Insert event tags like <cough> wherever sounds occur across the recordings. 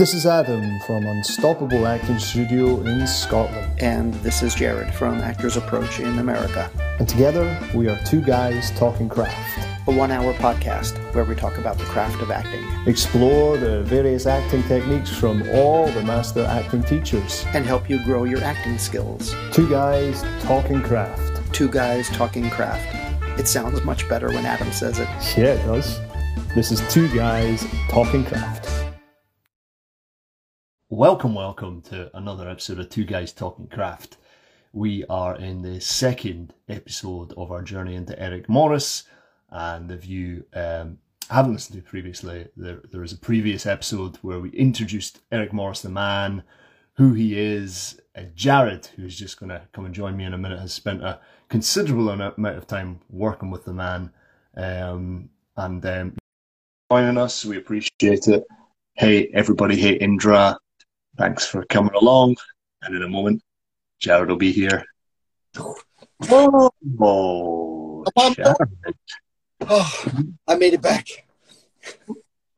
This is Adam from Unstoppable Acting Studio in Scotland. And this is Jared from Actors Approach in America. And together, we are two guys talking craft. A one hour podcast where we talk about the craft of acting, Explore the various acting techniques from all the master acting teachers. and help you grow your acting skills. Two guys talking craft. Two guys talking craft. It sounds much better when Adam says it. Yeah, it does. This is Two Guys Talking Craft. Welcome, welcome to another episode of Two Guys Talking Craft. We are in the second episode of our journey into Eric Morris. And if you um, haven't listened to previously, there, there is a previous episode where we introduced Eric Morris, the man, who he is. Uh, Jared, who's just going to come and join me in a minute, has spent a considerable amount of time working with the man. Um, and um, joining us, we appreciate it. Hey, everybody, hey, Indra, thanks for coming along. And in a moment, Jared will be here. Oh, Jared. Oh, I made it back.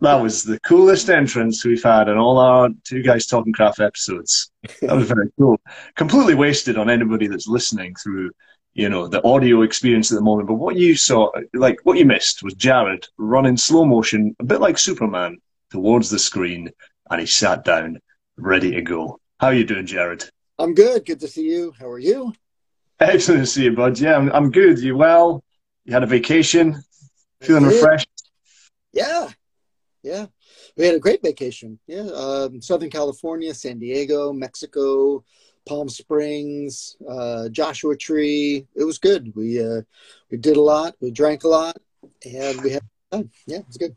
That was the coolest entrance we've had in all our two guys talking craft episodes. That was very cool. Completely wasted on anybody that's listening through, you know, the audio experience at the moment. But what you saw, like what you missed, was Jared running slow motion, a bit like Superman, towards the screen, and he sat down, ready to go. How are you doing, Jared? I'm good. Good to see you. How are you? Excellent to see you, bud. Yeah, I'm, I'm good. You well? You had a vacation? Feeling refreshed? Yeah. Yeah. We had a great vacation. Yeah. Um, Southern California, San Diego, Mexico, Palm Springs, uh, Joshua Tree. It was good. We uh, we did a lot. We drank a lot, and we had fun. Yeah, it was good.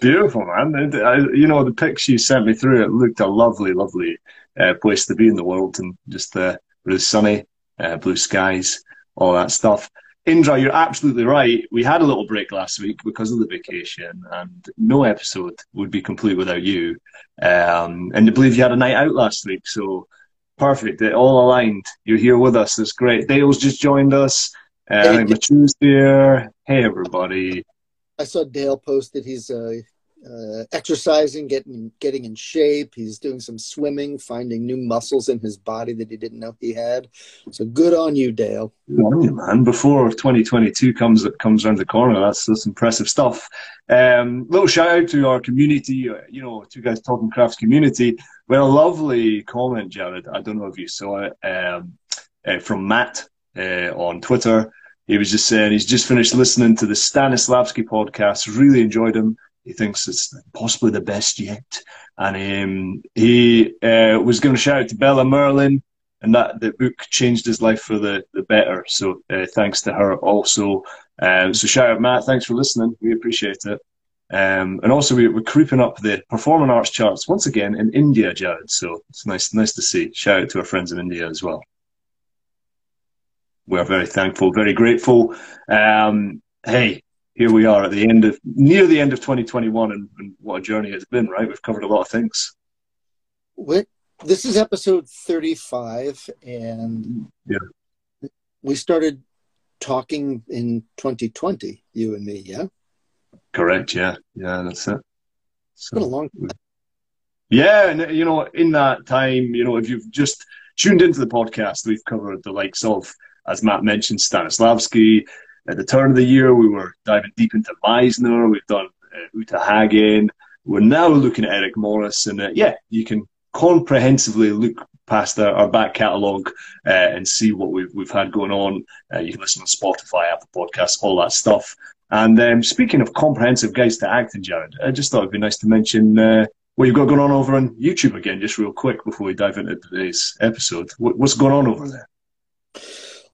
Beautiful, man. I, you know, the pics you sent me through, it looked a lovely, lovely uh, place to be in the world and just uh, really sunny, uh, blue skies, all that stuff. Indra, you're absolutely right. We had a little break last week because of the vacation, and no episode would be complete without you. Um, and I believe you had a night out last week, so perfect. It all aligned. You're here with us. It's great. Dale's just joined us. Uh, Machu's here. Hey, everybody. I saw Dale posted he's uh, uh, exercising, getting getting in shape. He's doing some swimming, finding new muscles in his body that he didn't know he had. So good on you, Dale. Good on you, man. Before 2022 comes comes around the corner, that's that's impressive stuff. Um, little shout out to our community, uh, you know, two guys talking crafts community. We had a lovely comment, Jared. I don't know if you saw it um, uh, from Matt uh, on Twitter. He was just saying he's just finished listening to the Stanislavski podcast. Really enjoyed him. He thinks it's possibly the best yet. And um, he uh, was going to shout out to Bella Merlin, and that the book changed his life for the, the better. So uh, thanks to her also. Um, so shout out Matt, thanks for listening. We appreciate it. Um, and also we, we're creeping up the performing arts charts once again in India, Jared. So it's nice nice to see. Shout out to our friends in India as well. We're very thankful, very grateful. Um, hey, here we are at the end of near the end of 2021, and, and what a journey it's been. Right, we've covered a lot of things. This is episode 35 and Yeah. we started talking in 2020 you and me yeah Correct. Yeah. Yeah. That's it. it's been a long time yeah, and you know, in that time, you know, if you've just tuned into the podcast, we've covered the likes of, as Matt mentioned, Stanislavski. At the turn of the year, we were diving deep into Meisner. We've done uh, Uta Hagen. We're now looking at Eric Morris, and uh, yeah, you can comprehensively look past our, our back catalogue uh, and see what we've we've had going on. Uh, you can listen on Spotify, Apple Podcasts, all that stuff. And um, speaking of comprehensive guides to acting, Jared, I just thought it'd be nice to mention uh, what you've got going on over on YouTube again, just real quick before we dive into today's episode. What, what's going on over there?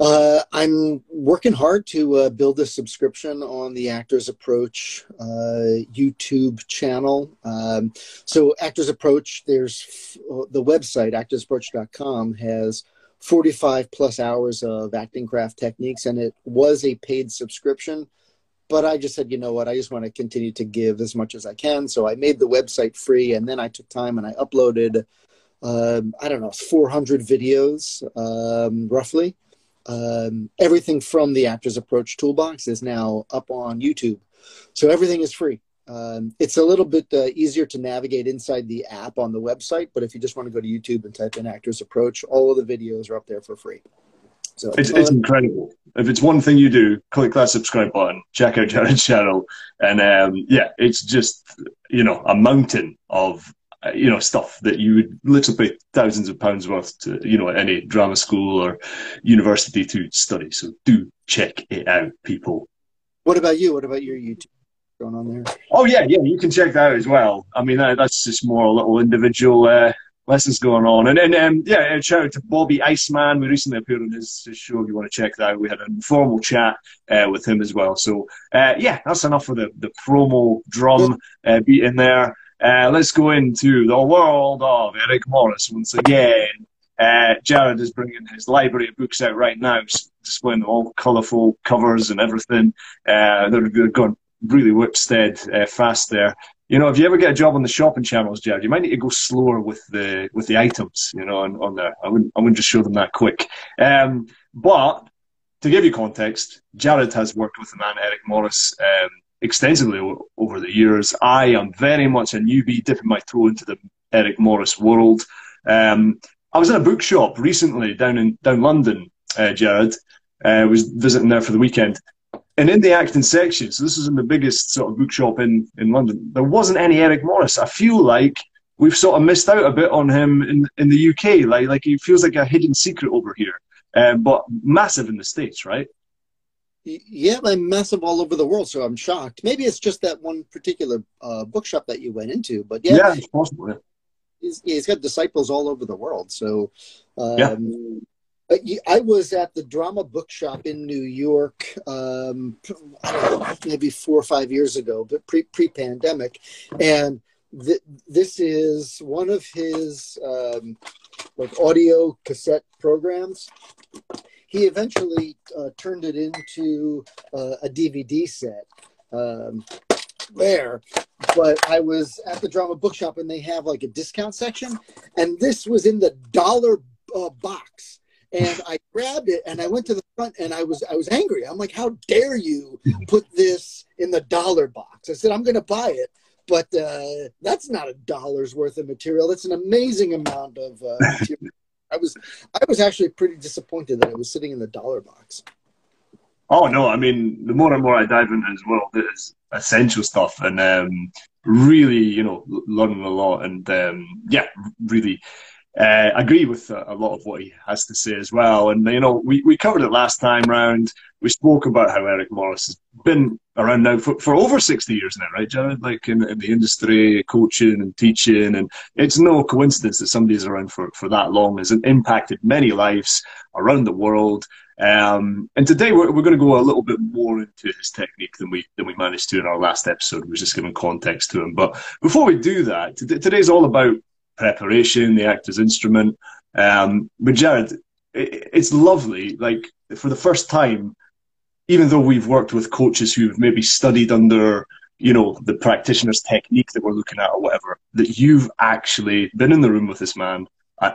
Uh, i'm working hard to uh, build a subscription on the actors approach uh, youtube channel um, so actors approach there's f- the website actorsapproach.com has 45 plus hours of acting craft techniques and it was a paid subscription but I just said, you know what, I just want to continue to give as much as I can. So I made the website free, and then I took time and I uploaded, um, I don't know, 400 videos um, roughly. Um, everything from the Actors Approach Toolbox is now up on YouTube, so everything is free. Um, it's a little bit uh, easier to navigate inside the app on the website, but if you just want to go to YouTube and type in Actors Approach, all of the videos are up there for free. So it's, it's incredible. If it's one thing you do, click that subscribe button, check out <laughs> Jared's channel, and um, yeah, it's just you know a mountain of you know stuff that you would literally pay thousands of pounds worth to you know any drama school or university to study. So do check it out, people. What about you? What about your YouTube? Going on there? Oh yeah, yeah, you can check that out as well. I mean, that's just more a little individual uh, lessons going on. And then, um, yeah, shout out to Bobby Iceman. We recently appeared on his, his, show. If you want to check that out, we had an informal chat uh, with him as well. So, uh, yeah, that's enough for the, the promo drum uh, beat in there. Uh, let's go into the world of Eric Morris once again. Uh, Jared is bringing his library of books out right now, displaying all colourful covers and everything. Uh, they're, they're going really whipstead uh, fast there. You know, if you ever get a job on the shopping channels, Jared, you might need to go slower with the with the items. You know, on, on there. I wouldn't I wouldn't just show them that quick. Um, but to give you context, Jared has worked with the man Eric Morris um, extensively o- over the years. I am very much a newbie, dipping my toe into the Eric Morris world. Um, I was in a bookshop recently down in down London, uh, Jared. I uh, was visiting there for the weekend, and in the acting section, so this is in the biggest sort of bookshop in, in London, there wasn't any Eric Morris. I feel like we've sort of missed out a bit on him in, in the UK. Like, like he feels like a hidden secret over here, um, but massive in the States, right? Yeah, I'm massive all over the world, so I'm shocked. Maybe it's just that one particular uh, bookshop that you went into, but yeah, yeah, it's possible. Yeah. He's, he's got disciples all over the world, so um, yeah. I was at the Drama Bookshop in New York, um, know, maybe four or five years ago, but pre pre pandemic, and th- this is one of his um, like audio cassette programs. He eventually uh, turned it into uh, a DVD set. Um, there but I was at the drama bookshop and they have like a discount section, and this was in the dollar uh, box and I grabbed it and I went to the front and I was I was angry. I'm like, how dare you put this in the dollar box? I said, I'm going to buy it, but uh, that's not a dollar's worth of material. That's an amazing amount of uh, material. I was I was actually pretty disappointed that it was sitting in the dollar box. Oh no! I mean, the more and more I dive into as well, there's essential stuff, and um, really, you know, learning a lot, and um, yeah, really uh, agree with a, lot of what he has to say as well. And, you know, we, we covered it last time round. We spoke about how Eric Morris has been around now for, for over 60 years now, right, Jared? Like in, in the industry, coaching and teaching. And it's no coincidence that somebody's around for, for that long has impacted many lives around the world. Um, and today we're, we're going to go a little bit more into his technique than we than we managed to in our last episode. We are just giving context to him. But before we do that, today's all about preparation, the actor's instrument. Um, but Jared, it, it's lovely. Like for the first time, even though we've worked with coaches who've maybe studied under, you know, the practitioner's technique that we're looking at or whatever, that you've actually been in the room with this man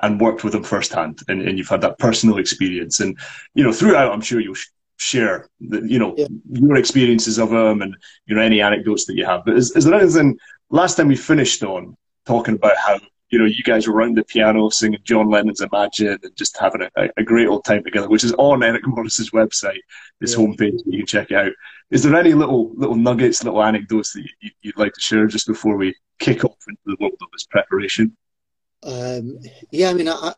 and worked with him firsthand, and, and you've had that personal experience. And you know, throughout, I'm sure you'll share the, you know yeah. your experiences of him and you know any anecdotes that you have. But is, is there anything? Last time we finished on talking about how you know, you guys were around the piano singing John Lennon's Imagine and just having a, a great old time together, which is on Eric Morris's website, his yeah. homepage, you can check out. Is there any little little nuggets, little anecdotes that you, would like to share just before we kick off into the world of this preparation? Um, yeah, I mean, I,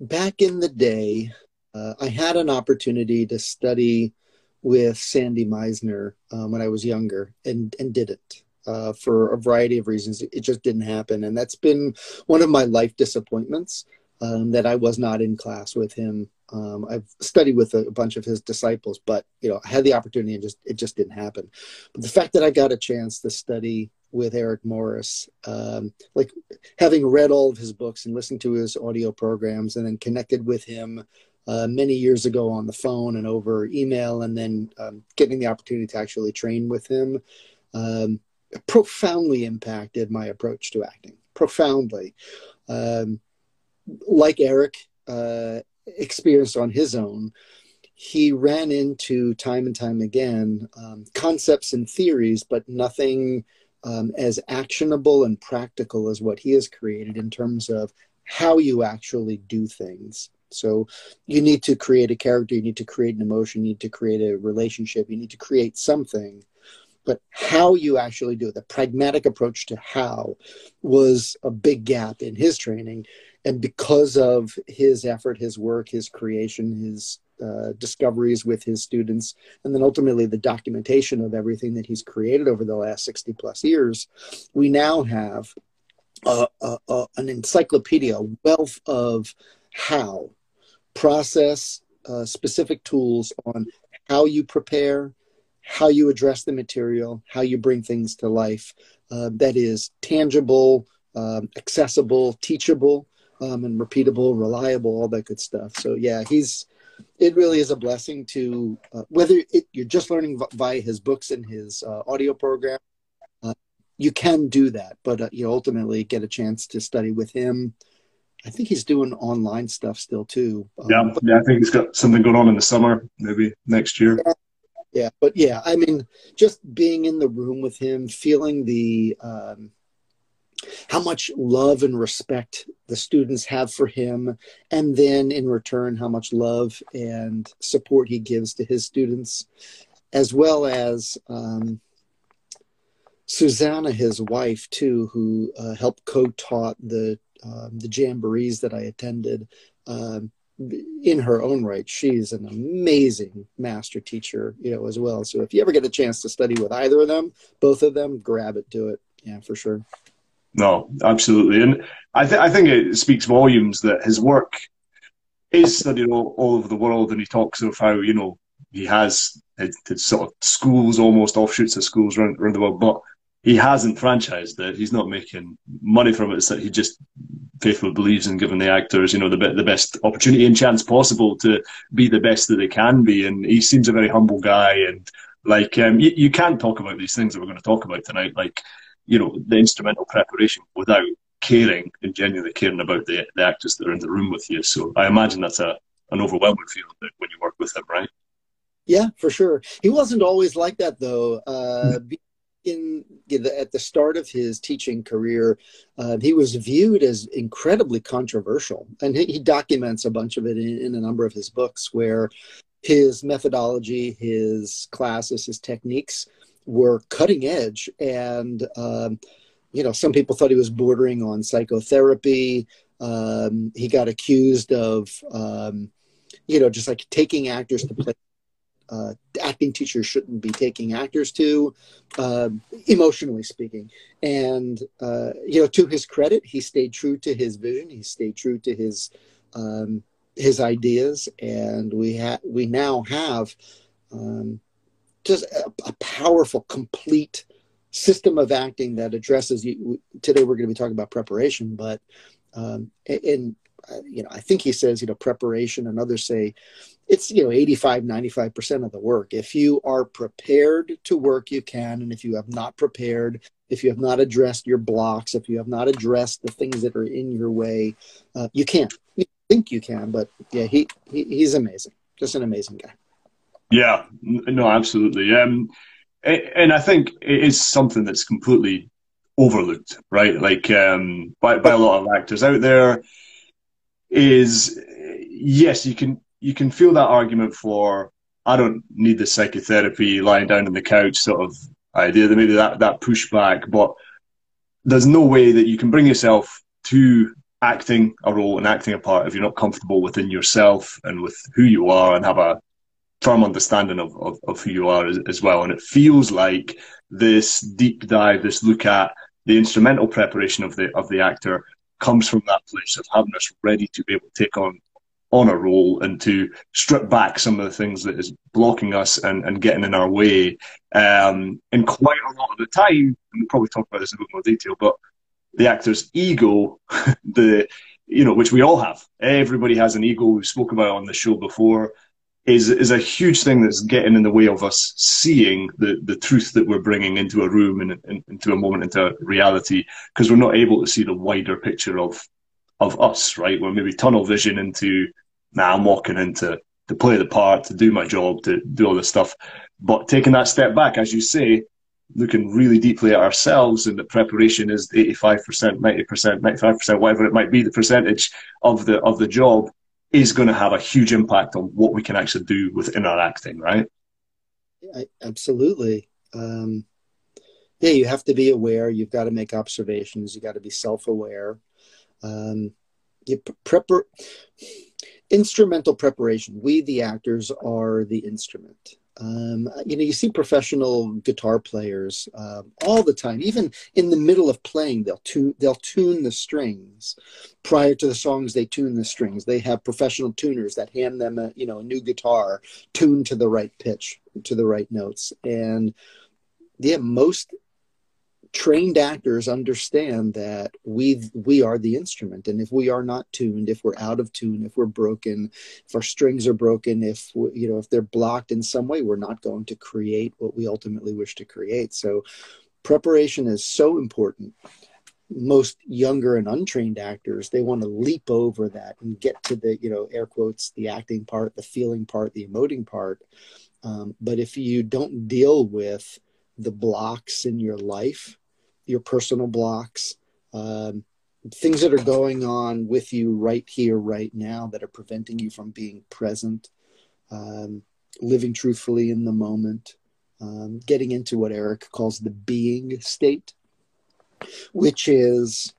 back in the day, uh, I had an opportunity to study with Sandy Meisner um, when I was younger and, and didn't uh, for a variety of reasons. It just didn't happen. And that's been one of my life disappointments um, that I was not in class with him. Um, I've studied with a, bunch of his disciples, but you know, I had the opportunity and just it just didn't happen. But the fact that I got a chance to study with Eric Morris, um, like having read all of his books and listened to his audio programs, and then connected with him uh, many years ago on the phone and over email, and then um, getting the opportunity to actually train with him. Um, profoundly impacted my approach to acting. Profoundly. Um, like Eric uh, experienced on his own, he ran into time and time again um, concepts and theories, but nothing um, as actionable and practical as what he has created in terms of how you actually do things. So you need to create a character, you need to create an emotion, you need to create a relationship, you need to create something. But how you actually do it, the pragmatic approach to how was a big gap in his training. And because of his effort, his work, his creation, his uh, discoveries with his students, and then ultimately the documentation of everything that he's created over the last 60 plus years, we now have an encyclopedia, a wealth of how, process, uh, specific tools on how you prepare, how you address the material, how you bring things to life uh, that is tangible, um, accessible, teachable, um, and repeatable, reliable, all that good stuff. So, yeah, he's it really is a blessing to uh, whether it, you're just learning via his books and his uh, audio program uh, you can do that. But uh, you ultimately get a chance to study with him. I think he's doing online stuff still too. Um, yeah, but, yeah i think he's got something going on in the summer maybe next year. Yeah, yeah but yeah i mean just being in the room with him feeling the um, how much love and respect the students have for him, and then in return, how much love and support he gives to his students, as well as um, Susanna, his wife, too, who uh, helped co-taught the um, the jamborees that I attended. Um, in her own right, she's an amazing master teacher, you know, as well. So if you ever get a chance to study with either of them, both of them, grab it, do it. Yeah, for sure. No, absolutely, and I, th- I think it speaks volumes that his work is studied all, all over the world, and he talks of how you know he has sort of schools, almost offshoots of schools around, around the world, but he hasn't franchised it. He's not making money from it. That he just faithfully believes in giving the actors, you know, the the best opportunity and chance possible to be the best that they can be. And he seems a very humble guy. And like, um, you, you can't talk about these things that we're going to talk about tonight, like you know, the instrumental preparation without caring and genuinely caring about the, the actors that are in the room with you. So I imagine that's a an overwhelming feeling when you work with him, right? Yeah, for sure. He wasn't always like that though. Uh, in, in the, at the start of his teaching career, uh, he was viewed as incredibly controversial, and he, he documents a bunch of it in, in, a number of his books, where his methodology, his classes, his techniques were cutting edge. And um, you know some people thought he was bordering on psychotherapy. Um, he got accused of um, you know just like taking actors to play uh, acting teachers shouldn't be taking actors to uh, emotionally speaking. And uh, you know to his credit he stayed true to his vision. He stayed true to his um, his ideas. And we have we now have um, just a, a powerful, complete system of acting that addresses. Today we're going to be talking about preparation, but um, and uh, you know, I think he says, you know, preparation and others say it's, you know, 85, 95% of the work. If you are prepared to work, you can. And if you have not prepared, if you have not addressed your blocks, if you have not addressed the things that are in your way, uh, you can't. You think you can, but yeah, he, he he's amazing. Just an amazing guy. Yeah, no, absolutely. Um, and I think it is something that's completely overlooked, right? Like um, by by a lot of actors out there, is yes, you can you can feel that argument for I don't need the psychotherapy, lying down on the couch sort of idea. That maybe that that pushback, but there's no way that you can bring yourself to acting a role and acting a part if you're not comfortable within yourself and with who you are and have a firm understanding of, of, of who you are as, as, well. And it feels like this deep dive, this look at the instrumental preparation of the of the actor comes from that place of having us ready to be able to take on on a role and to strip back some of the things that is blocking us and, and getting in our way. Um, and quite a lot of the time, and we'll probably talk about this in a bit more detail, but the actor's ego, <laughs> the you know, which we all have. Everybody has an ego. We've spoken about on the show before is is a huge thing that's getting in the way of us seeing the, the truth that we're bringing into a room and, and into a moment, into reality, because we're not able to see the wider picture of of us, right? We're maybe tunnel vision into, now nah, I'm walking into to play the part, to do my job, to do all this stuff. But taking that step back, as you say, looking really deeply at ourselves and that preparation is 85%, 90%, 95%, whatever it might be, the percentage of the of the job is going to have a huge impact on what we can actually do within our acting, right? Absolutely. Um, yeah, you have to be aware. You've got to make observations. You got to be self-aware. Um, you prepar- instrumental preparation. We, the actors, are the instrument. Um, you know, you see professional guitar players uh, all the time. Even in the middle of playing, they'll tune they'll tune the strings. Prior to the songs, they tune the strings. They have professional tuners that hand them a you know a new guitar tuned to the right pitch, to the right notes. And yeah, most trained actors understand that we we are the instrument. And if we are not tuned if we're out of tune if we're broken if our strings are broken if you know if they're blocked in some way we're not going to create what we ultimately wish to create. So preparation is so important. Most younger and untrained actors they want to leap over that and get to the you know air quotes the acting part the feeling part the emoting part. Um, but if you don't deal with the blocks in your life, your personal blocks, um, things that are going on with you right here, right now, that are preventing you from being present, um, living truthfully in the moment, um, getting into what Eric calls the being state, which is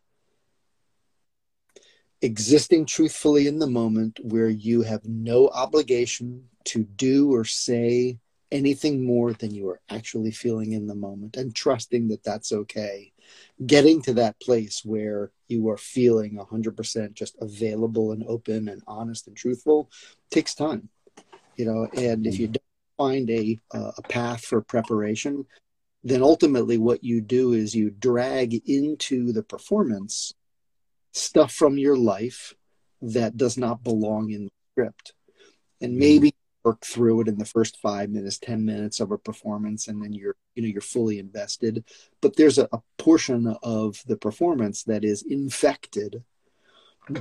existing truthfully in the moment where you have no obligation to do or say anything more than you are actually feeling in the moment and trusting that that's okay. Getting to that place where you are feeling 100% just available and open and honest and truthful takes time. You know, and if you mm-hmm. don't find a, uh, a path for preparation, then ultimately what you do is you drag into the performance stuff from your life that does not belong in the script. And mm-hmm. maybe work through it in the first five minutes, 10 minutes of a performance, and then you're, you know, you're fully invested. But there's a, a portion of the performance that is infected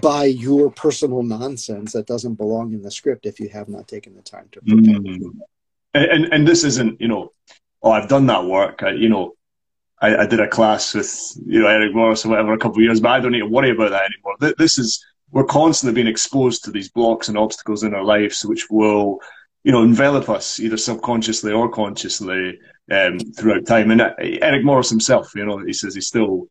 by your personal nonsense that doesn't belong in the script if you have not taken the time to. Mm. And, and, and this isn't, you know, oh, I've done that work. I, you know, I, I, did a class with, you know, Eric Morris or whatever a couple of years, but I don't need to worry about that anymore. This is we're constantly being exposed to these blocks and obstacles in our lives, which will, you know, envelop us either subconsciously or consciously um, throughout time. And uh, Eric Morris himself, you know, he says he's still,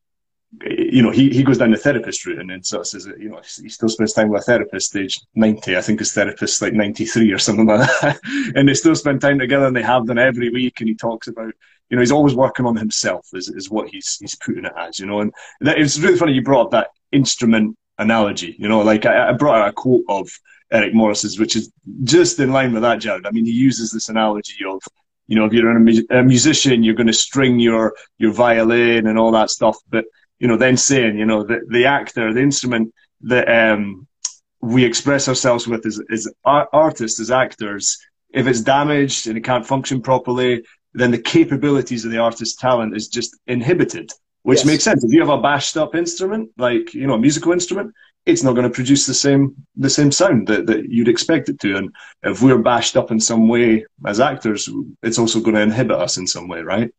you know, he, he goes down the therapist route and then sort of says, you know, he still spends time with a therapist age 90. I think his therapist's like 93 or something like that. <laughs> and they still spend time together and they have done every week. And he talks about, you know, he's always working on himself is, is what he's, he's putting it as, you know, and that, it's really funny you brought up that instrument analogy. You know, like I, I brought out a quote of Eric Morris's, which is just in line with that, Jared. I mean, he uses this analogy of, you know, if you're a, mu- a musician, you're going to string your your violin and all that stuff, but you know, then saying, you know, the the actor, the instrument that um, we express ourselves with as as artists, as actors, if it's damaged and it can't function properly, then the capabilities of the artist's talent is just inhibited which yes. makes sense. If you have a bashed up instrument, like you know, a musical instrument, it's not going to produce the same the same sound that, that you'd expect it to. And if we're bashed up in some way as actors, it's also going to inhibit us in some way, right?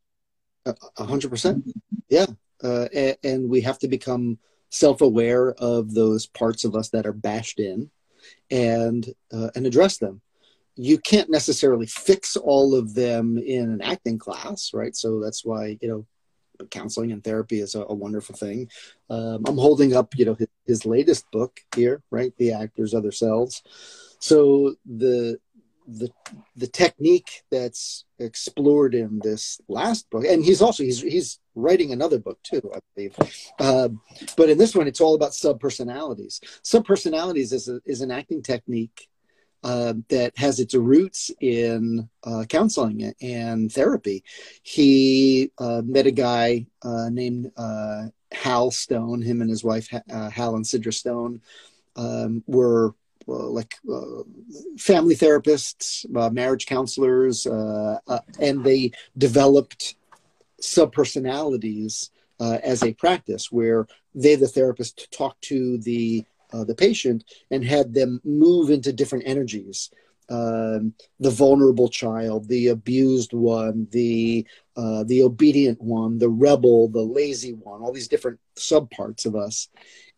A hundred percent, yeah. Uh, and, and we have to become self-aware of those parts of us that are bashed in, and uh, and address them you can't necessarily fix all of them in an acting class, right? So that's why you know counseling and therapy is a, a wonderful thing. Um, I'm holding up, you know, his, his, latest book here, right? The Actors Other Selves. So the the the technique that's explored in this last book, and he's also he's he's writing another book too, I believe. Uh, but in this one, it's all about subpersonalities. Subpersonalities is a, is an acting technique uh, that has its roots in uh, counseling and therapy. He uh, met a guy uh, named uh, Hal Stone. Him and his wife, uh, Hal and Sidra Stone, um, were like family therapists, marriage counselors, and they developed subpersonalities as a practice where they, the therapist, talk to the uh, the patient and had them move into different energies um, the vulnerable child, the abused one, the uh, the obedient one, the rebel, the lazy one, all these different subparts of us.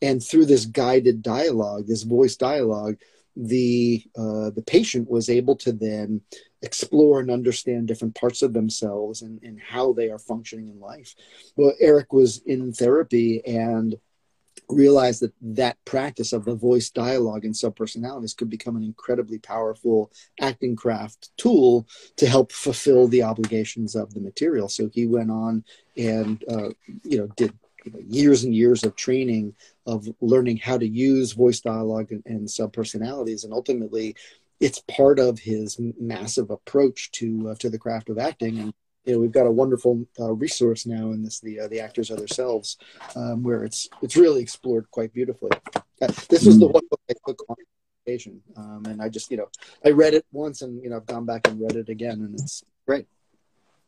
And through this guided dialogue, this voice dialogue, the uh, the patient was able to then explore and understand different parts of themselves and, and how they are functioning in life. Well, Eric was in therapy and realized that that practice of the voice dialogue and subpersonalities could become an incredibly powerful acting craft tool to help fulfill the obligations of the material. So he went on and uh, you know did years and years of training of learning how to use voice dialogue and, and subpersonalities, and ultimately, it's part of his massive approach to uh, to the craft of acting. And you know, we've got a wonderful uh, resource now in this the uh, the actors other selves, um, where it's it's really explored quite beautifully. Uh, this was the one book I took on occasion, um, and I just you know I read it once, and you know I've gone back and read it again, and it's great.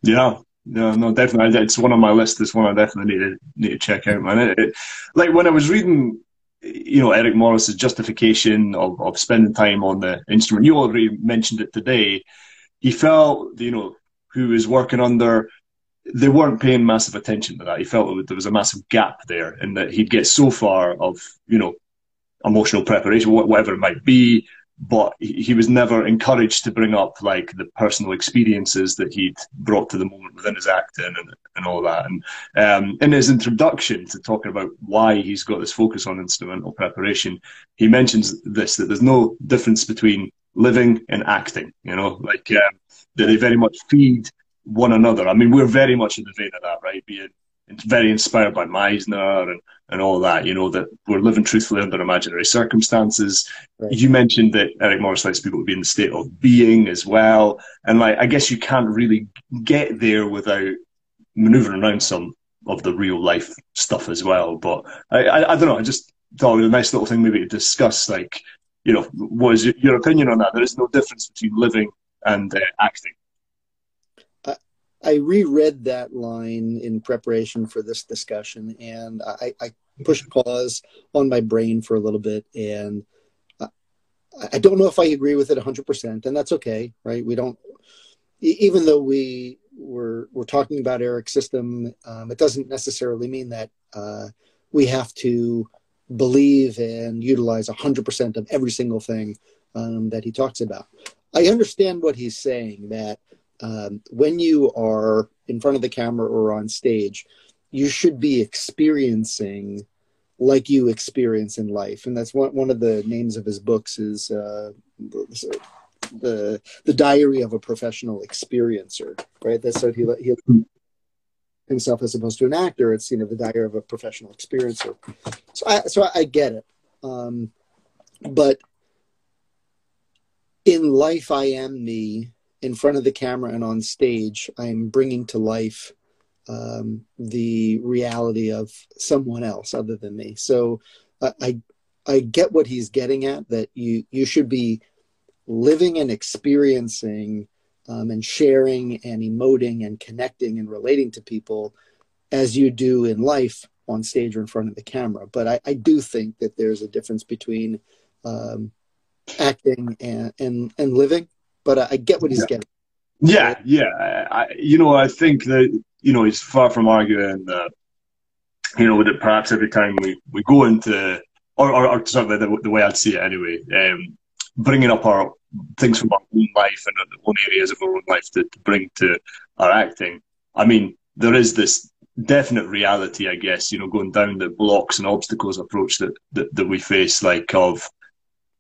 Yeah, no, no, definitely. It's one on my list. It's one I definitely need to need to check out, man. It, it, like when I was reading, you know, Eric Morris's justification of, of spending time on the instrument. You already mentioned it today. He felt, you know, who was working under, they weren't paying massive attention to that. He felt there was a massive gap there, and that he'd get so far of, you know, emotional preparation, whatever it might be, but he was never encouraged to bring up like the personal experiences that he'd brought to the moment within his acting and, and all that. And um, in his introduction to talking about why he's got this focus on instrumental preparation, he mentions this that there's no difference between living and acting. You know, like um, that they very much feed one another. I mean, we're very much in the vein of that, right? Being very inspired by Meisner and, and all that, you know, that we're living truthfully under imaginary circumstances. Right. You mentioned that Eric Morris likes people to be in the state of being as well. And like, I guess you can't really get there without maneuvering around some of the real life stuff as well. But I, I, I don't know. I just thought it was a nice little thing maybe to discuss, like, you know, what is your opinion on that? There is no difference between living and uh, acting. I reread that line in preparation for this discussion, and I, I pushed pause on my brain for a little bit, and I, I don't know if I agree with it 100%, and that's okay, right? We don't, even though we were we're talking about Eric's system, um, it doesn't necessarily mean that uh, we have to believe and utilize 100% of every single thing um, that he talks about. I understand what he's saying that um, when you are in front of the camera or on stage, you should be experiencing like you experience in life, and that's one one of the names of his books is uh, the the Diary of a Professional Experiencer. Right. That's what he he himself as opposed to an actor. It's you know the Diary of a Professional Experiencer. So I so I get it, um, but in life I am me in front of the camera and on stage, I'm bringing to life um, the reality of someone else other than me. So uh, I I get what he's getting at that you you should be living and experiencing um, and sharing and emoting and connecting and relating to people as you do in life on stage or in front of the camera. But I, I do think that there's a difference between um, acting and, and and living but I get what he's yeah. getting. Yeah, yeah. I, you know, I think that you know he's far from arguing that you know that perhaps every time we, we go into or, or, or certainly the, the way I'd see it anyway, um, bringing up our things from our own life and our own areas of our own life to, to bring to our acting. I mean, there is this definite reality, I guess, you know, going down the blocks and obstacles approach that, that, that we face, like of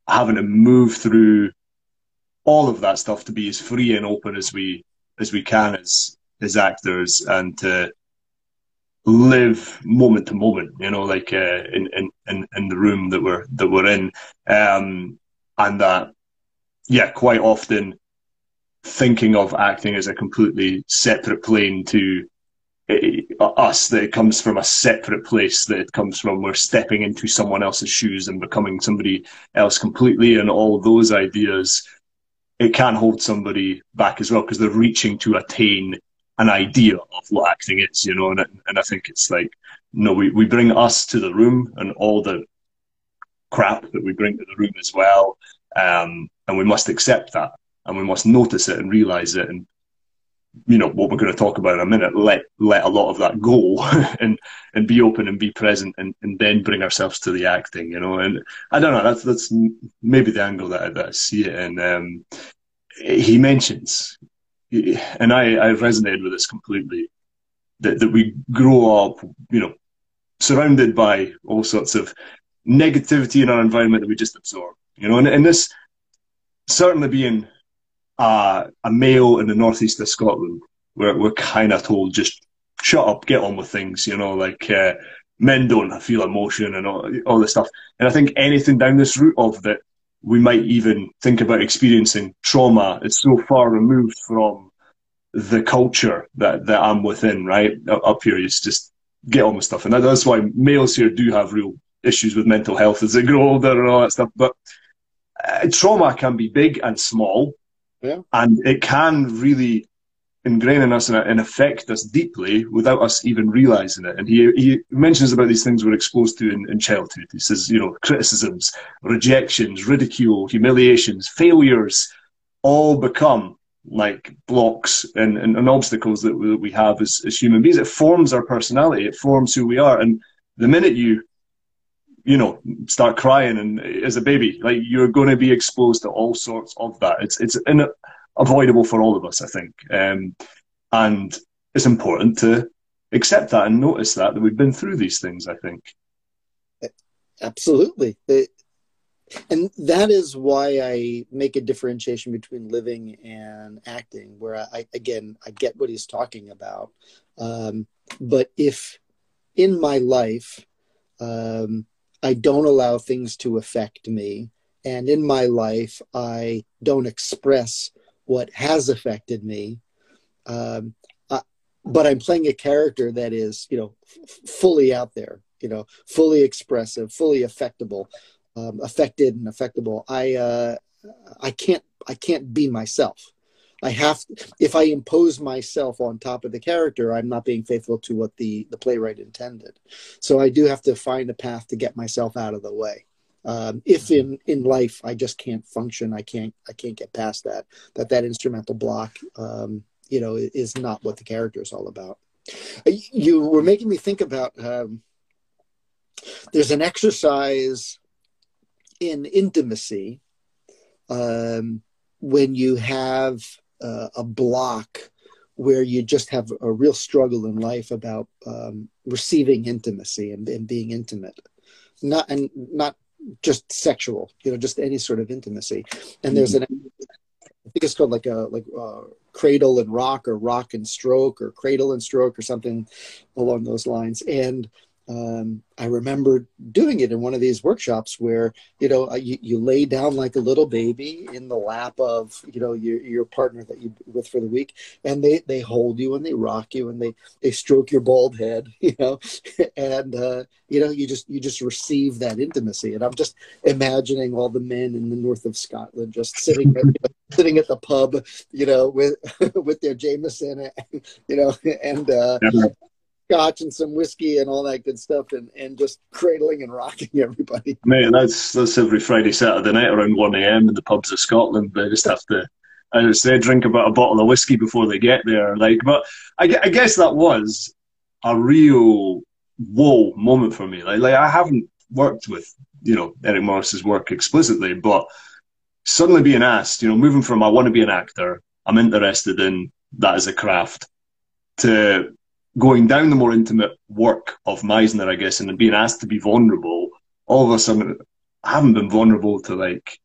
having to move through all of that stuff to be as free and open as we as we can as as actors and to live moment to moment you know like uh, in, in in the room that we're that we're in um and that yeah quite often thinking of acting as a completely separate plane to uh, us that it comes from a separate place that it comes from we're stepping into someone else's shoes and becoming somebody else completely and all those ideas it can hold somebody back as well because they're reaching to attain an idea of what acting is, you know. And, and I think it's like, no, we, we bring us to the room and all the crap that we bring to the room as well. Um, and we must accept that, and we must notice it and realize it, and you know what we're going to talk about in a minute. Let let a lot of that go, <laughs> and and be open and be present, and, and then bring ourselves to the acting. You know, and I don't know. That's that's maybe the angle that I, that I see it. And um, he mentions, and I I resonated with this completely. That that we grow up, you know, surrounded by all sorts of negativity in our environment that we just absorb. You know, and, and this certainly being uh, a male in the northeast of Scotland, we're, we're kind of told just shut up, get on with things, you know, like uh, men don't feel emotion and all, all this stuff. And I think anything down this route of that we might even think about experiencing trauma is so far removed from the culture that, that I'm within, right? Up here, it's just get on with stuff. And that's why males here do have real issues with mental health as they grow older and all that stuff. But uh, trauma can be big and small. Yeah. And it can really ingrain in us and, and, affect us deeply without us even realizing it. And he, he mentions about these things we're exposed to in, in childhood. He says, you know, criticisms, rejections, ridicule, humiliations, failures all become like blocks and, and, and obstacles that we, that we have as, as human beings. It forms our personality. It forms who we are. And the minute you you know, start crying and as a baby, like you're going to be exposed to all sorts of that. It's it's unavoidable for all of us, I think, um, and it's important to accept that and notice that that we've been through these things. I think absolutely, it, and that is why I make a differentiation between living and acting. Where I again I get what he's talking about, um, but if in my life. Um, I don't allow things to affect me. And in my life, I don't express what has affected me. Um, I, but I'm playing a character that is, you know, f- fully out there, you know, fully expressive, fully affectable, um, affected and affectable. I, uh, I can't, I can't be myself. I have if I impose myself on top of the character, I'm not being faithful to what the the playwright intended. So I do have to find a path to get myself out of the way. Um, if in in life I just can't function, I can't I can't get past that. That that instrumental block, um, you know, is not what the character is all about. Uh, you were making me think about. Um, there's an exercise in intimacy um, when you have uh, a block where you just have a real struggle in life about um, receiving intimacy and, and, being intimate, not and not just sexual, you know, just any sort of intimacy. And there's an, I think it's called like a like a uh, cradle and rock or rock and stroke or cradle and stroke or something along those lines. And um, I remember doing it in one of these workshops where you know uh, you, you lay down like a little baby in the lap of you know your your partner that you with for the week, and they they hold you and they rock you and they they stroke your bald head, <laughs> you know, and uh, you know you just you just receive that intimacy. And I'm just imagining all the men in the north of Scotland just sitting at, <laughs> sitting at the pub, you know, with <laughs> with their Jameson, you know, and uh, yeah scotch and some whiskey and all that good stuff and, and just cradling and rocking everybody. Mate, that's that's every Friday, Saturday night around 1 a.m. in the pubs of Scotland. They just have to, as they drink about a bottle of whiskey before they get there. Like, but I, I guess that was a real whoa moment for me. Like, like I haven't worked with, you know, Eric Morris's work explicitly, but suddenly being asked, you know, moving from I want to be an actor, I'm interested in that as a craft, to going down the more intimate work of Meisner, I guess, and being asked to be vulnerable, all of a sudden, I haven't been vulnerable to like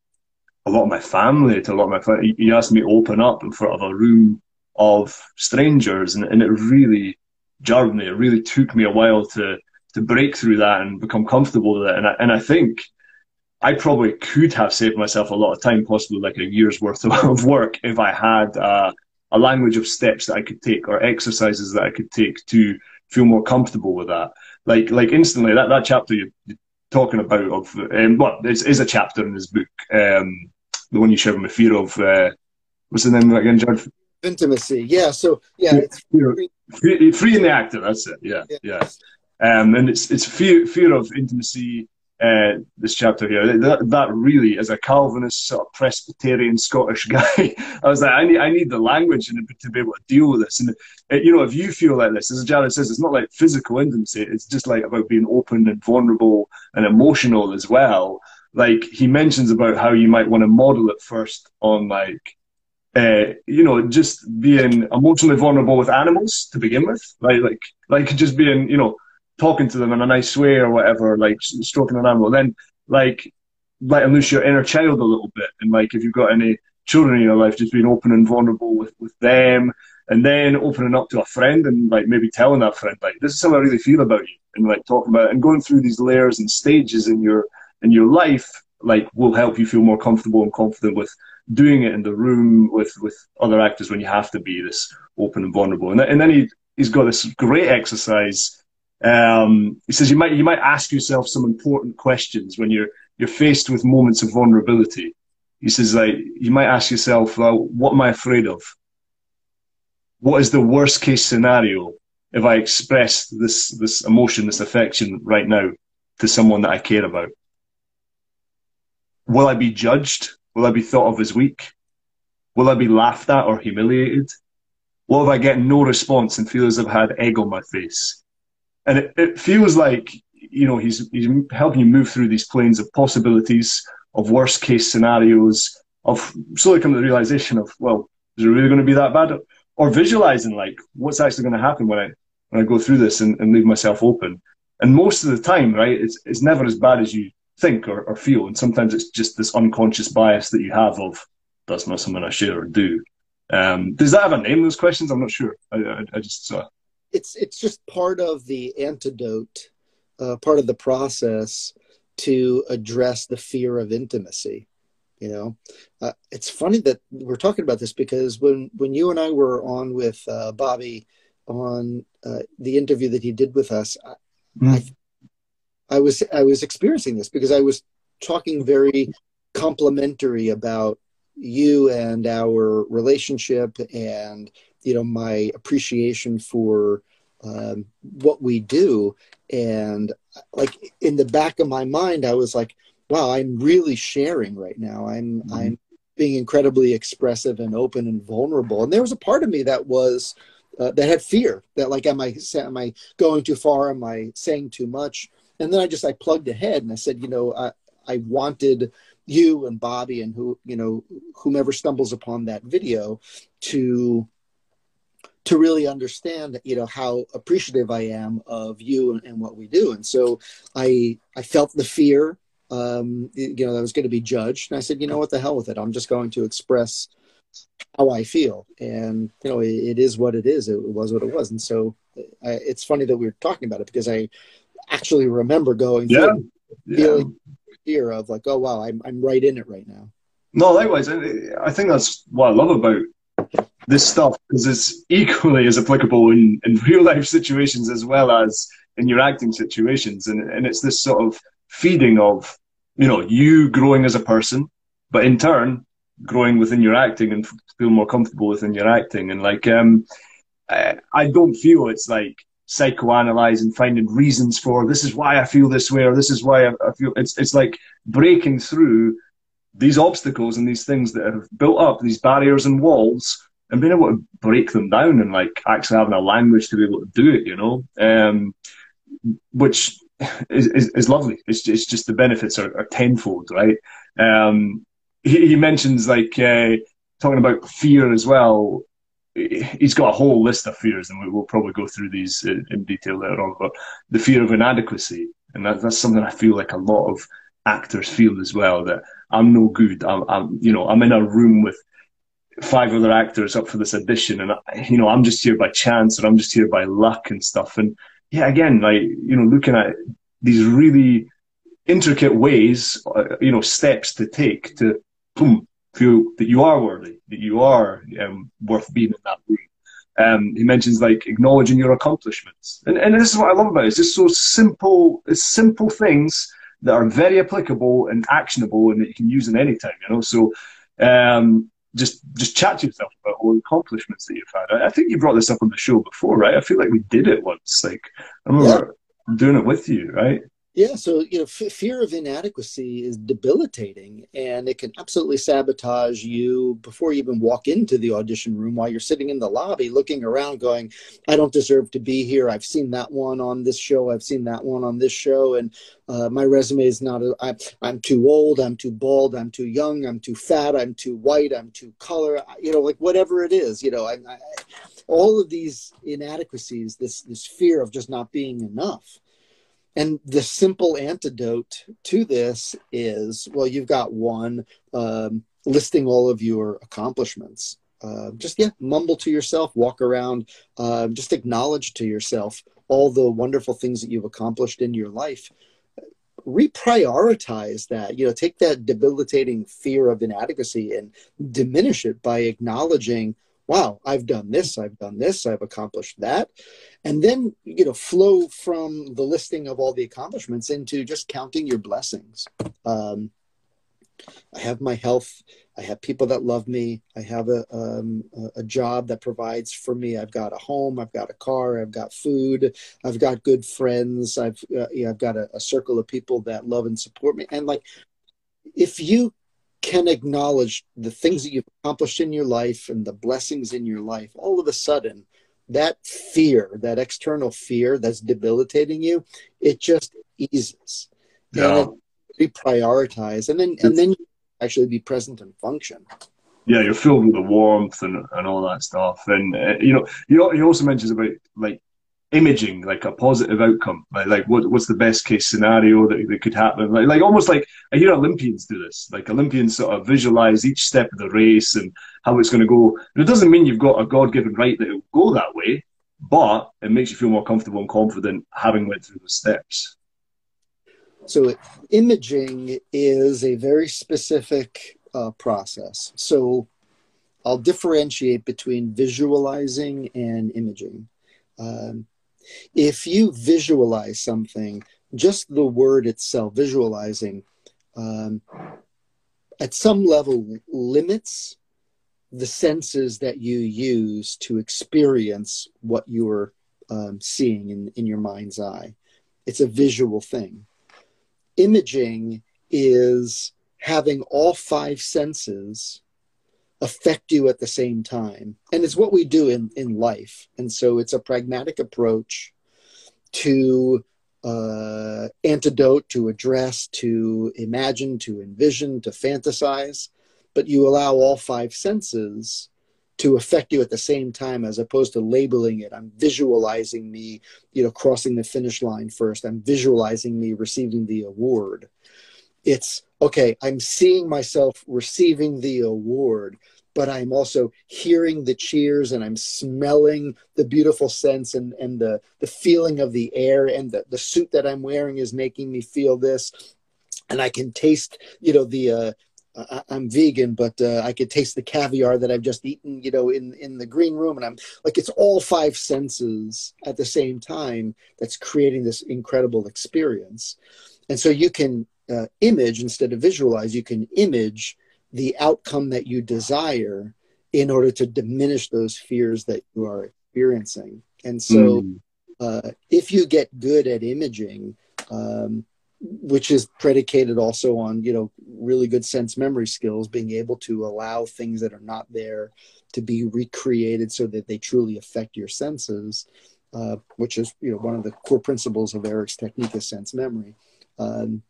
a lot of my family, to a lot of my family. He asked me to open up in front of a room of strangers, and, and it really jarred me. It really took me a while to to break through that and become comfortable with it. And I, and I think I probably could have saved myself a lot of time, possibly like a year's worth <laughs> of work, if I had uh, a language of steps that I could take or exercises that I could take to feel more comfortable with that. Like like instantly that, that chapter you're, talking about of um, well, it's, is a chapter in this book, um, the one you shared with fear of uh, what's the name again, Jared? Intimacy. Yeah. So yeah, it's free, free, free in the actor. That's it. Yeah, yeah. yeah. Um, and it's it's fear fear of intimacy uh, this chapter here. That, that really, as a Calvinist sort of Presbyterian Scottish <laughs> guy, I was like, I need, I need the language to be able to deal with this. And uh, you know, if you feel like this, as Jared says, it's not like physical intimacy. It's just like about being open and vulnerable and emotional as well. Like he mentions about how you might want to model it first on like uh, you know, just being emotionally vulnerable with animals to begin with, like like like just being, you know, talking to them in a nice way or whatever, like stroking an animal. Then like letting loose your inner child a little bit, and like if you've got any children in your life, just being open and vulnerable with with them, and then opening up to a friend and like maybe telling that friend like this is how I really feel about you, and like talking about it and going through these layers and stages in your in your life like will help you feel more comfortable and confident with doing it in the room with with other actors when you have to be this open and vulnerable. And, and then he he's got this great exercise. Um, he says you might you might ask yourself some important questions when you're you're faced with moments of vulnerability. He says like you might ask yourself, well, what am I afraid of? What is the worst case scenario if I express this this emotion, this affection right now to someone that I care about? Will I be judged? Will I be thought of as weak? Will I be laughed at or humiliated? What if I get no response and feel as if I've had egg on my face? And it, it feels like, you know, he's, he's helping you move through these planes of possibilities, of worst case scenarios, of slowly coming to the realization of, well, is it really going to be that bad? Or visualizing like what's actually going to happen when I when I go through this and, and leave myself open. And most of the time, right, it's it's never as bad as you think or, or feel. And sometimes it's just this unconscious bias that you have of that's not something I share or do. Um, does that have a name? Those questions? I'm not sure. I, I, I just uh... it's it's just part of the antidote, uh, part of the process to address the fear of intimacy. You know, uh, it's funny that we're talking about this because when when you and I were on with uh, Bobby on uh, the interview that he did with us, mm. I, I was I was experiencing this because I was talking very complimentary about you and our relationship and you know my appreciation for um, what we do. And like in the back of my mind i was like wow i'm really sharing right now. I'm mm-hmm. i'm being incredibly expressive and open and vulnerable. And there was a part of me that was uh, that had fear that like am i am i going too far? Am i saying too much? And then I just I plugged ahead and I said, you know, I I wanted you and Bobby and who you know whomever stumbles upon that video to to really understand you know how appreciative I am of you and, and what we do. And so I I felt the fear um, you know, that I was going to be judged. And I said, you know what, the hell with it. I'm just going to express how I feel. And, you know, it, it is what it is. It, was what it was. And so I, it's funny that we are talking about it because I, actually remember going yeah. through feeling fear of like, oh wow, I'm I'm right in it right now. No, likewise. I think that's what I love about this stuff because it's equally as applicable in, in <laughs> real life situations as well as in your acting situations. And, and it's this sort of feeding of, you know, you growing as a person, but in turn, growing within your acting and feel more comfortable within your acting. And like, um, I, I don't feel it's like psychoanalyzing, finding reasons for this is why I feel this way or this is why I, I feel it's it's like breaking through these obstacles and these things that have built up these barriers and walls and being able to break them down and like actually having a language to be able to do it, you know, um, which is, is, is, lovely. It's, it's just the benefits are, are tenfold, right? Um, he, he mentions like uh, talking about fear as well he's got a whole list of fears, and we'll probably go through these in, in detail later on. But the fear of inadequacy, and that, that's something I feel like a lot of actors feel as well. That I'm no good. I'm, I'm, you know, I'm in a room with five other actors up for this audition, and you know, I'm just here by chance, or I'm just here by luck and stuff. And yeah, again, like you know, looking at these really intricate ways, uh, you know, steps to take to boom, feel that you are worthy, that you are um, worth being in that room. Um, he mentions like acknowledging your accomplishments, and, and this is what I love about it. It's just so simple. It's simple things that are very applicable and actionable, and that you can use in any time. You know, so um, just just chat to yourself about all the accomplishments that you've had. I, I, think you brought this up on the show before, right? I feel like we did it once. Like I remember yeah. doing it with you, right? Yeah, so you know, f- fear of inadequacy is debilitating, and it can absolutely sabotage you before you even walk into the audition room. While you're sitting in the lobby, looking around, going, "I don't deserve to be here. I've seen that one on this show. I've seen that one on this show, and uh, my resume is not. A, I, I'm too old. I'm too bald. I'm too young. I'm too fat. I'm too white. I'm too color. You know, like whatever it is. You know, I, I, all of these inadequacies, this this fear of just not being enough." And the simple antidote to this is well, you've got one um, listing all of your accomplishments. Uh, just yeah, mumble to yourself, walk around, uh, just acknowledge to yourself all the wonderful things that you've accomplished in your life. Reprioritize that. You know, take that debilitating fear of inadequacy and diminish it by acknowledging wow, I've done this, I've done this, I've accomplished that. And then, you know, flow from the listing of all the accomplishments into just counting your blessings. Um, I have my health. I have people that love me. I have a, um, a job that provides for me. I've got a home. I've got a car. I've got food. I've got good friends. I've uh, I've got a, a circle of people that love and support me. And like, if you can acknowledge the things that you've accomplished in your life and the blessings in your life, all of a sudden, that fear, that external fear that's debilitating you, it just eases. Yeah. And it reprioritize, and then and then you actually be present and function. Yeah, you're filled with the warmth and, and all that stuff, and uh, you know, you you also mentioned about like imaging like a positive outcome like, like what, what's the best case scenario that, that could happen? Like, like almost like i hear olympians do this like olympians sort of visualize each step of the race and how it's going to go. And it doesn't mean you've got a god-given right that it'll go that way but it makes you feel more comfortable and confident having went through the steps. So imaging is a very specific uh, process. So i'll differentiate between visualizing and imaging. Um, if you visualize something, just the word itself, visualizing, um, at some level limits the senses that you use to experience what you're um, seeing in, in your mind's eye. It's a visual thing. Imaging is having all five senses affect you at the same time. And it's what we do in, in life. And so it's a pragmatic approach to uh, antidote, to address, to imagine, to envision, to fantasize. But you allow all five senses to affect you at the same time as opposed to labeling it i'm visualizing me you know crossing the finish line first i'm visualizing me receiving the award it's okay, I'm seeing myself receiving the award, but I'm also hearing the cheers and I'm smelling the beautiful scents and, and the, the feeling of the air and the, the suit that I'm wearing is making me feel this. And I can taste, you know, the, uh, I, am vegan, but uh, I could taste the caviar that I've just eaten, you know, in in the green room, and I'm like, it's all five senses at the same time that's creating this incredible experience. And so you can uh, image instead of visualize, you can image the outcome that you desire in order to diminish those fears that you are experiencing. And so, mm. uh, if you get good at imaging, um, which is predicated also on you know really good sense memory skills, being able to allow things that are not there to be recreated so that they truly affect your senses, uh, which is you know one of the core principles of Eric's technique of sense memory. Um,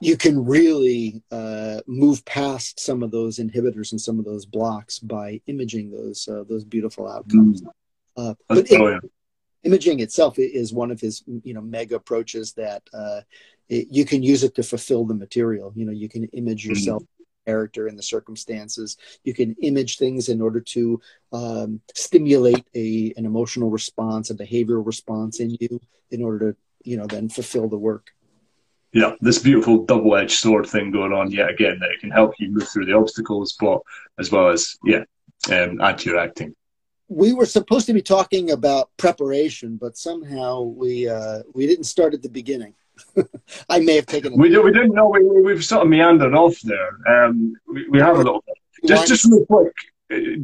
you can really uh, move past some of those inhibitors and some of those blocks by imaging those uh, those beautiful outcomes. Uh, but oh, yeah. imaging itself is one of his you know mega approaches that uh, it, you can use it to fulfill the material. You know, you can image mm. yourself. Mm. character and the circumstances you can image things in order to um, stimulate a an emotional response a behavioral response in you in order to you know then fulfill the work yeah, this beautiful double-edged sword thing going on yet again that it can help you move through the obstacles, but as well as yeah, um, add to your acting. We were supposed to be talking about preparation, but somehow we uh, we didn't start at the beginning. <laughs> I may have taken. We, did, we didn't know we, we've sort of meandered off there. Um, we, we have a little bit. Just just real quick,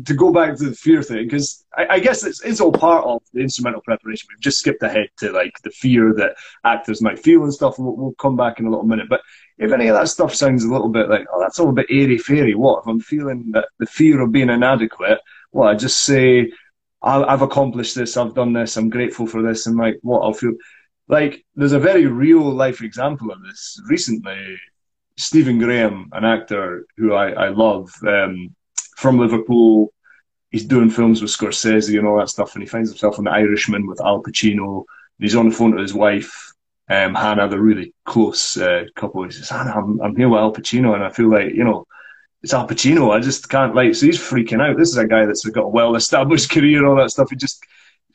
to go back to the fear thing, because I, I, guess it's, it's all part of the instrumental preparation. We've just skipped ahead to like the fear that actors might feel and stuff. We'll, we'll come back in a little minute. But if any of that stuff sounds a little bit like, oh, that's all a bit airy fairy, what? If I'm feeling that the fear of being inadequate, well, I just say, I've accomplished this, I've done this, I'm grateful for this, and like, what I'll feel. Like, there's a very real life example of this recently. Stephen Graham, an actor who I, I love, um, from Liverpool. He's doing films with Scorsese and all that stuff, and he finds himself in The Irishman with Al Pacino. He's on the phone to his wife, um, Hannah, the really close uh, couple. He says, Hannah, I'm, I'm here with Al Pacino, and I feel like, you know, it's Al Pacino. I just can't like. So he's freaking out. This is a guy that's got a well-established <laughs> career, all that stuff. He just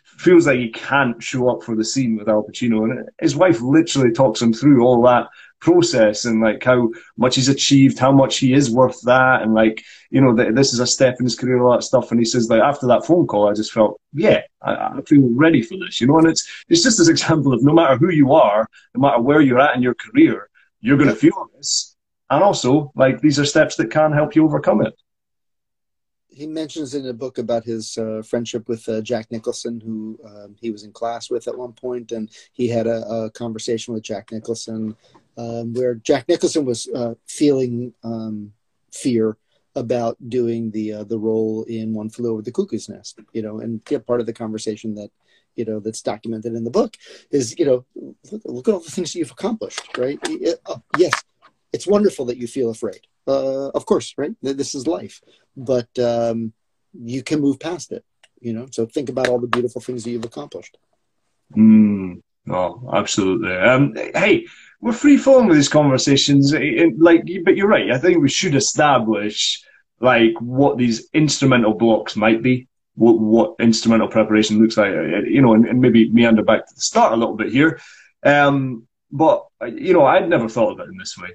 feels like he can't show up for the scene with Al Pacino, and his wife literally talks him through all that process and like how much he's achieved, how much he is worth that, and like you know that this is a step in his career, all that stuff. And he says like after that phone call, I just felt yeah, I, I feel ready for this, you know. And it's it's just this example of no matter who you are, no matter where you're at in your career, you're going to feel this, and also like these are steps that can help you overcome it he mentions in a book about his uh, friendship with uh, Jack Nicholson, who um, he was in class with at one point, and he had a, a conversation with Jack Nicholson um, where Jack Nicholson was uh, feeling um, fear about doing the uh, the role in One Flew Over the Cuckoo's Nest, you know, and yeah, part of the conversation that you know that's documented in the book is you know look, look at all the things you've accomplished, right? It, uh, yes, it's wonderful that you feel afraid uh, of course, right? This is life, but um, you can move past it. You know, so think about all the beautiful things that you've accomplished. Mm, oh, absolutely. Um, hey, we're free flowing with these conversations. Like, but you're right. I think we should establish like what these instrumental blocks might be. What, what instrumental preparation looks like, you know, and, and maybe meander back to the start a little bit here. Um, but you know, I'd never thought of it in this way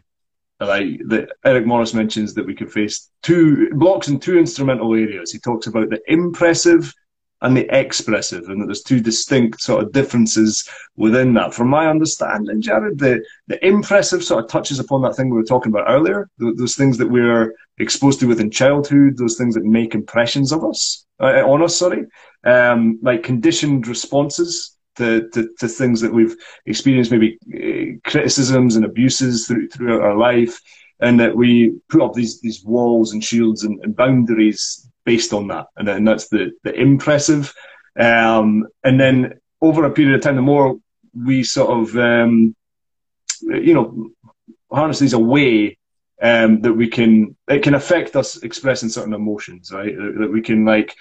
like that Eric Morris mentions that we could face two blocks in two instrumental areas. He talks about the impressive and the expressive, and that there's two distinct sort of differences within that. From my understanding, Jared, the, the impressive sort of touches upon that thing we were talking about earlier, those things that we're exposed to within childhood, those things that make impressions of us, uh, on us, sorry, um, like conditioned responses to, to, to things that we've experienced, maybe uh, criticisms and abuses through, throughout our life, and that we put up these these walls and shields and, and boundaries based on that, and, and that's the the impressive. Um, and then over a period of time, the more we sort of um, you know harness these away um, that we can it can affect us expressing certain emotions, right? That we can like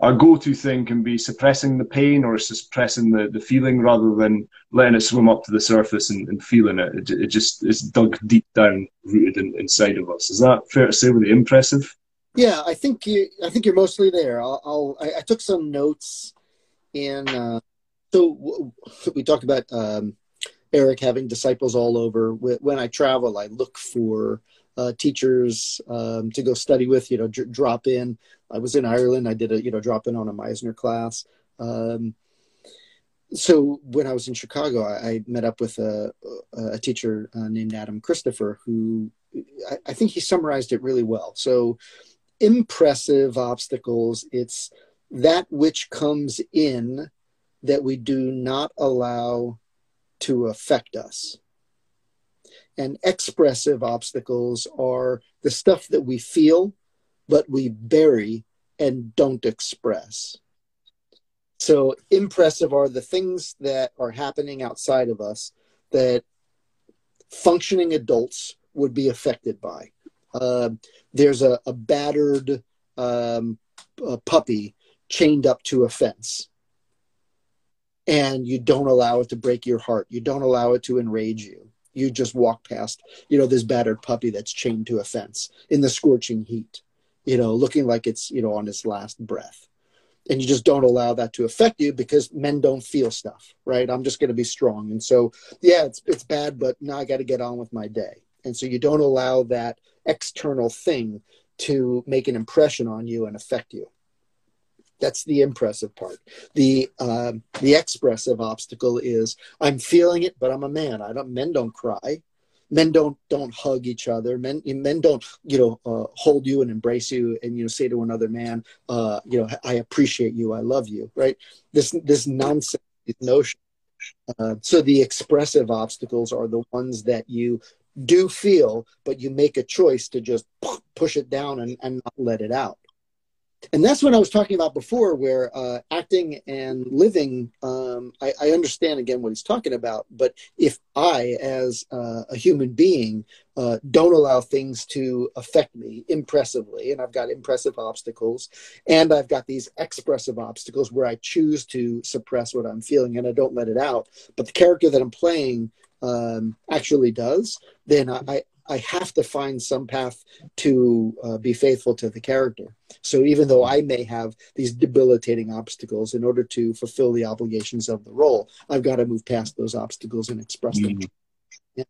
our go-to thing can be suppressing the pain or suppressing the, the feeling rather than letting it swim up to the surface and, and feeling it. it. it. just is dug deep down, rooted in, inside of us. Is that fair to say? Really impressive. Yeah, I think you. I think you're mostly there. I'll. I'll I, I took some notes in. Uh, so we talked about um, Eric having disciples all over. When I travel, I look for uh, teachers um, to go study with. You know, drop in. I was in Ireland. I did a you know drop in on a Meisner class. Um, so when I was in Chicago, I, I met up with a, a teacher uh, named Adam Christopher, who I, I, think he summarized it really well. So impressive obstacles. It's that which comes in that we do not allow to affect us. And expressive obstacles are the stuff that we feel but we bury and don't express. So, impressive are the things that are happening outside of us that functioning adults would be affected by. Uh, there's a, a battered um, a puppy chained up to a fence, and you don't allow it to break your heart. You don't allow it to enrage you. You just walk past, you know, this battered puppy that's chained to a fence in the scorching heat you know, looking like it's, you know, on its last breath. And you just don't allow that to affect you because men don't feel stuff, right? I'm just going to be strong. And so, yeah, it's, it's bad, but now I got to get on with my day. And so you don't allow that external thing to make an impression on you and affect you. That's the impressive part. The uh, the expressive obstacle is I'm feeling it, but I'm a man. I don't men don't cry. men don't don't hug each other. Men men don't you know uh, hold you and embrace you and you know say to another man, uh, you know, I appreciate you, I love you. Right? This this nonsense notion. Uh, so the expressive obstacles are the ones that you do feel, but you make a choice to just push it down and, and not let it out and that's what I was talking about before, where uh, acting and living, um, I, I, understand again what he's talking about. But if I, as uh, a human being, uh, don't allow things to affect me impressively, and I've got impressive obstacles, and I've got these expressive obstacles where I choose to suppress what I'm feeling and I don't let it out, but the character that I'm playing um, actually does, then I, I have to find some path to uh, be faithful to the character. So even though I may have these debilitating obstacles in order to fulfill the obligations of the role, I've got to move past those obstacles and express them. Mm. Yeah.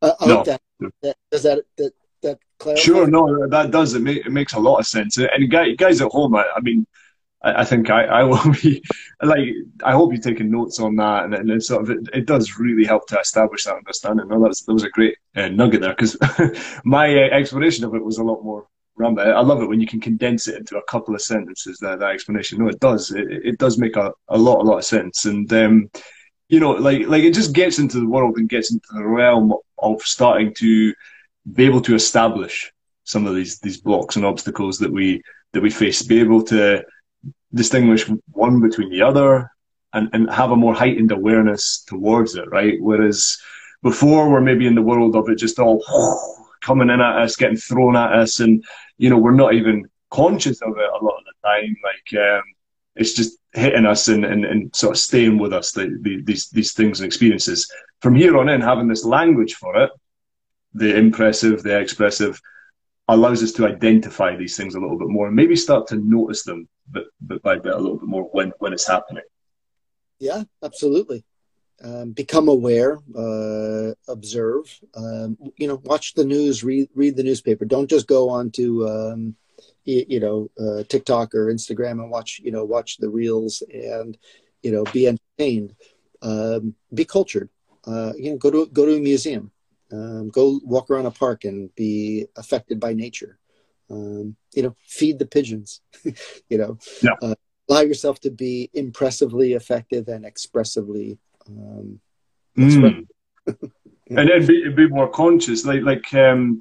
Uh, I no. that, that does that that that clarify? Sure, no, that does. It, make, it makes a lot of sense. And guys at home, I, I mean, I, think I, I will be <laughs> like I hope you're taking notes on that, and, and it sort of it, it, does really help to establish that understanding. No, that's that was a great uh, nugget there because <laughs> my uh, explanation of it was a lot more rambling. I love it when you can condense it into a couple of sentences. That, that explanation, no, it does. It, it does make a, a lot a lot of sense, and um, you know, like like it just gets into the world and gets into the realm of starting to be able to establish some of these these blocks and obstacles that we that we face. Be able to distinguish one between the other and, and have a more heightened awareness towards it, right? Whereas before we're maybe in the world of it just all <sighs> coming in at us, getting thrown at us, and you know we're not even conscious of it a lot of the time. Like um, it's just hitting us and, and, and sort of staying with us. The, the, these these things and experiences from here on in, having this language for it, the impressive, the expressive, allows us to identify these things a little bit more and maybe start to notice them bit, bit by bit a little bit more when, when it's happening. Yeah, absolutely. Um, become aware, uh, observe, um, you know, watch the news, read, read the newspaper. Don't just go on to, um, you, you, know, uh, TikTok or Instagram and watch, you know, watch the reels and, you know, be entertained. Um, be cultured. Uh, you know, go to, go to a museum um, go walk around a park and be affected by nature. Um, you know, feed the pigeons. <laughs> you know, yeah. uh, allow yourself to be impressively effective and expressively. Um, mm. <laughs> and then be, be more conscious. Like like um,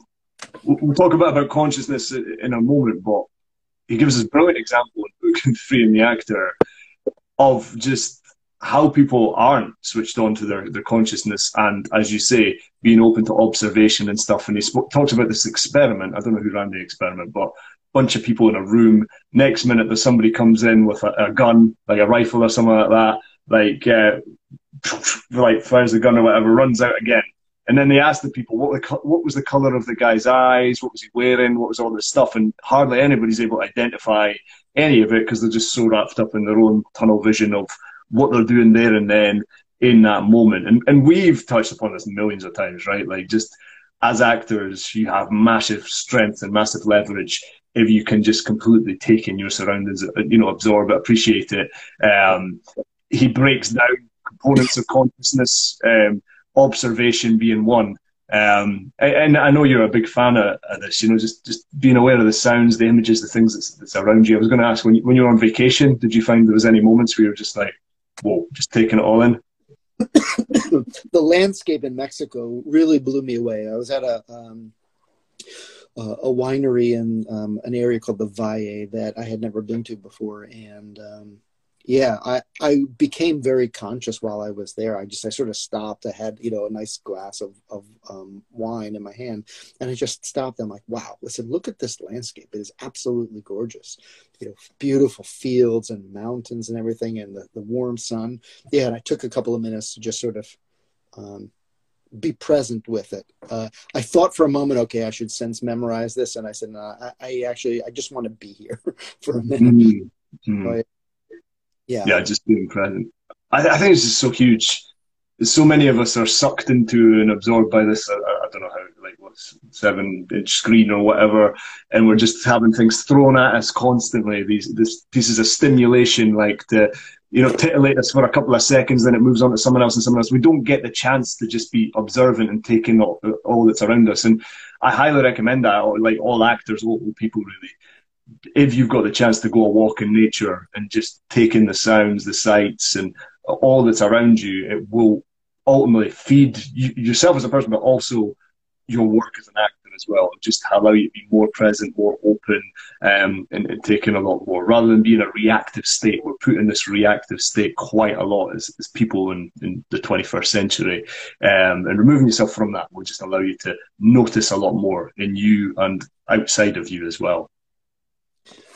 we'll talk about about consciousness in a moment, but he gives us a brilliant example in book <laughs> three in the actor of just how people aren't switched on to their, their consciousness and, as you say, being open to observation and stuff. And he talks about this experiment. I don't know who ran the experiment, but a bunch of people in a room. Next minute, there's somebody comes in with a, a gun, like a rifle or something like that, like, uh, <laughs> like fires the gun or whatever, runs out again. And then they ask the people what, the, what was the color of the guy's eyes, what was he wearing, what was all this stuff, and hardly anybody's able to identify any of it because they're just so wrapped up in their own tunnel vision of what they're doing there and then in that moment. And and we've touched upon this millions of times, right? Like just as actors, you have massive strength and massive leverage if you can just completely take in your surroundings, you know, absorb it, appreciate it. Um, he breaks down components of consciousness, um, observation being one. Um, and I know you're a big fan of, of, this, you know, just, just being aware of the sounds, the images, the things that's, that's around you. I was going to ask, when you, when you were on vacation, did you find there was any moments where you were just like, whoa, just taking it all in. <coughs> the landscape in Mexico really blew me away. I was at a um, uh, a winery in um, an area called the Valle that I had never been to before, and um, yeah, I, I became very conscious while I was there. I just I sort of stopped. I had you know a nice glass of of um, wine in my hand, and I just stopped. I'm like, wow, listen, look at this landscape. It is absolutely gorgeous. You know, beautiful fields and mountains and everything, and the, the warm sun. Yeah, and I took a couple of minutes to just sort of um, be present with it. Uh, I thought for a moment, okay, I should sense memorize this, and I said, no, I, I actually I just want to be here <laughs> for a minute. Mm-hmm. I, yeah yeah just being present I, I, think it's just so huge so many of us are sucked into and absorbed by this I, I don't know how like what's seven inch screen or whatever and we're just having things thrown at us constantly these this pieces of stimulation like to you know, titillate us for a couple of seconds, then it moves on to someone else and someone else. We don't get the chance to just be observant and taking all, all that's around us. And I highly recommend that, like all actors, all people really. If you've got the chance to go a walk in nature and just take in the sounds, the sights, and all that's around you, it will ultimately feed you, yourself as a person, but also your work as an actor as well. Just allow you to be more present, more open, um, and, and taking a lot more rather than being a reactive state. We're put in this reactive state quite a lot as, as people in, in the 21st century. Um, and removing yourself from that will just allow you to notice a lot more in you and outside of you as well.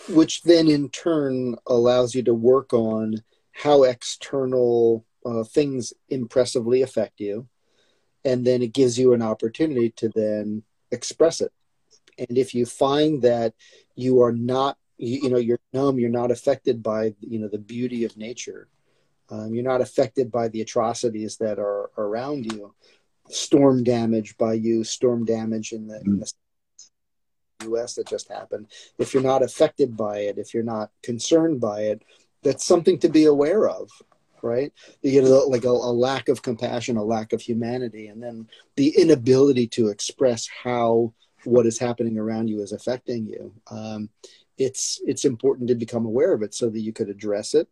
Which then in turn allows you to work on how external uh, things impressively affect you. And then it gives you an opportunity to then express it. And if you find that you are not you, you know you're numb you're not affected by you know the beauty of nature um, you're not affected by the atrocities that are around you storm damage by you storm damage in the, in the us that just happened if you're not affected by it if you're not concerned by it that's something to be aware of right? You get a, like a, a, lack of compassion a lack of humanity and then the inability to express how what is happening around you is affecting you. Um, it's it's important to become aware of it so that you could address it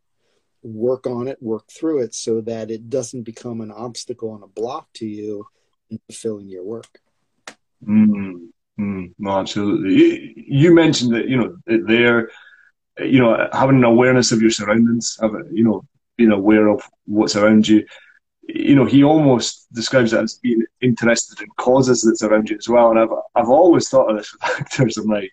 work on it work through it so that it doesn't become an obstacle and a block to you in fulfilling your work. Mm, mm, no, absolutely you, you mentioned that you know there you know, having an awareness of your surroundings, having, you know, being aware of what's around you. You know, he almost describes it as being interested in causes that's around you as well. And I've I've always thought of this with <laughs> actors. I'm like,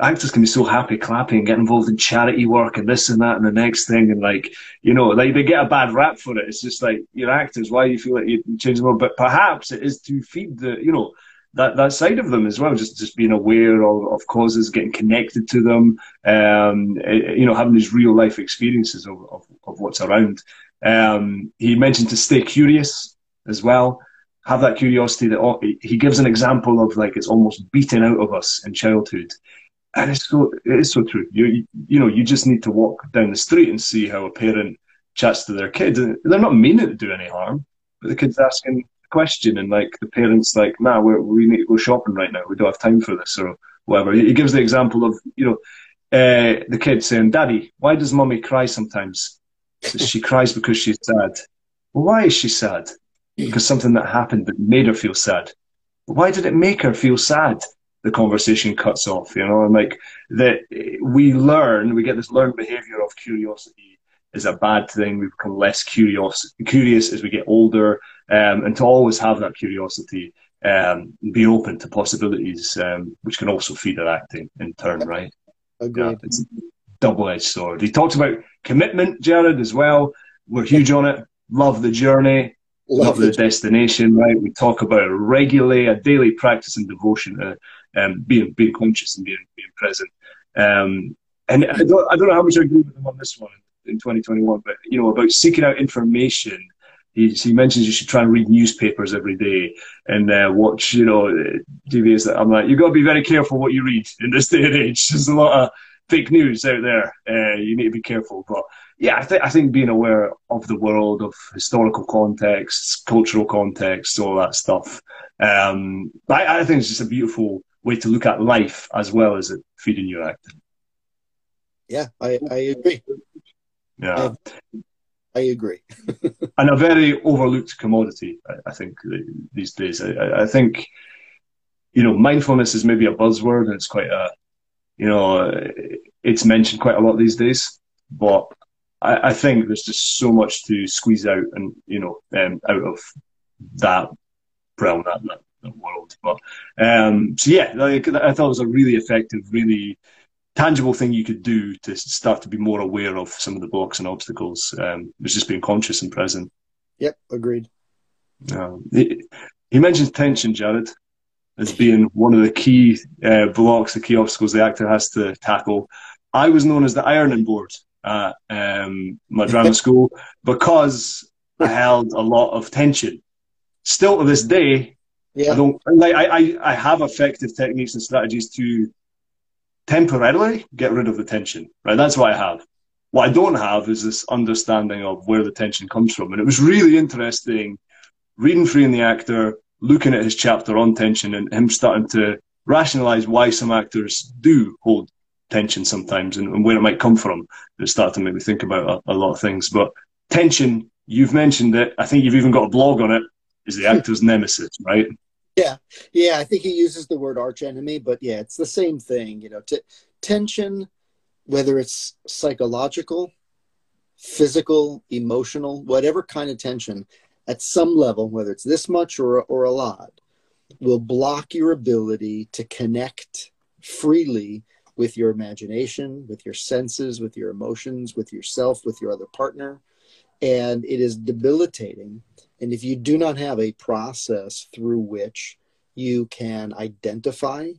actors can be so happy clapping and get involved in charity work and this and that and the next thing and like you know like they get a bad rap for it it's just like you're actors why do you feel like you change the world but perhaps it is to feed the you know that, that side of them as well, just just being aware of, of causes, getting connected to them, um, eh, you know, having these real life experiences of, of, of what's around. Um, he mentioned to stay curious as well, have that curiosity that he gives an example of like it's almost beaten out of us in childhood. And it's so, it is so true. You, you know, you just need to walk down the street and see how a parent chats to their kid. They're not meaning to do any harm, but the kid's asking, question and like the parents like nah we need to go shopping right now. We don't have time for this or whatever. He gives the example of you know uh, the kid saying daddy why does mommy cry sometimes? She cries because she's sad? Well, why is she sad? Because something that happened that made her feel sad. Why did it make her feel sad? The conversation cuts off you know and like that we learn we get this learned behavior of curiosity is a bad thing. We become less curious, curious as we get older, um, and to always have that curiosity, um, be open to possibilities, um, which can also feed our acting in turn, right? Agreed. Yeah, it's double-edged sword. He talks about commitment, Jared, as well. We're huge on it. Love the journey. Love, love the destination, right? We talk about it regularly, a daily practice and devotion to um, being being conscious and being being present. Um, and I don't, I don't know how much I agree with him on this one in 2021, but you know about seeking out information. He, he mentions you should try and read newspapers every day and uh, watch, you know. That I'm like, you've got to be very careful what you read in this <laughs> day and age. There's a lot of fake news out there. Uh, you need to be careful. But yeah, I, th- I think being aware of the world, of historical contexts, cultural contexts, all that stuff. Um, I, I think it's just a beautiful way to look at life as well as it feeding your acting. Yeah, I, I agree. Yeah. I, I agree. <laughs> and a very overlooked commodity, I, I think, these days. I, I, think, you know, mindfulness is maybe a buzzword and it's quite a, you know, it's mentioned quite a lot these days. But I, I think there's just so much to squeeze out and, you know, um, out of that realm, that, that, that world. But, um, so yeah, like, I thought it was a really effective, really, tangible thing you could do to start to be more aware of some of the blocks and obstacles um, was just being conscious and present. Yep, agreed. Um, he, he, mentions tension, Jared, as being one of the key uh, blocks, the key obstacles the actor has to tackle. I was known as the ironing board at um, my drama <laughs> school because I held a lot of tension. Still to this day, yeah. I don't like. I, I, I have effective techniques and strategies to temporarily get rid of the tension, right? That's what I have. What I don't have is this understanding of where the tension comes from. And it was really interesting reading Freeing the Actor, looking at his chapter on tension and him starting to rationalize why some actors do hold tension sometimes and, and where it might come from. It started to make me think about a, a, lot of things. But tension, you've mentioned it. I think you've even got a blog on it. Is the actor's nemesis, right? Yeah, yeah. I think he uses the word arch enemy, but yeah, it's the same thing. You know, t- tension, whether it's psychological, physical, emotional, whatever kind of tension, at some level, whether it's this much or or a lot, will block your ability to connect freely with your imagination, with your senses, with your emotions, with yourself, with your other partner. And it is debilitating. And if you do not have a process through which you can identify,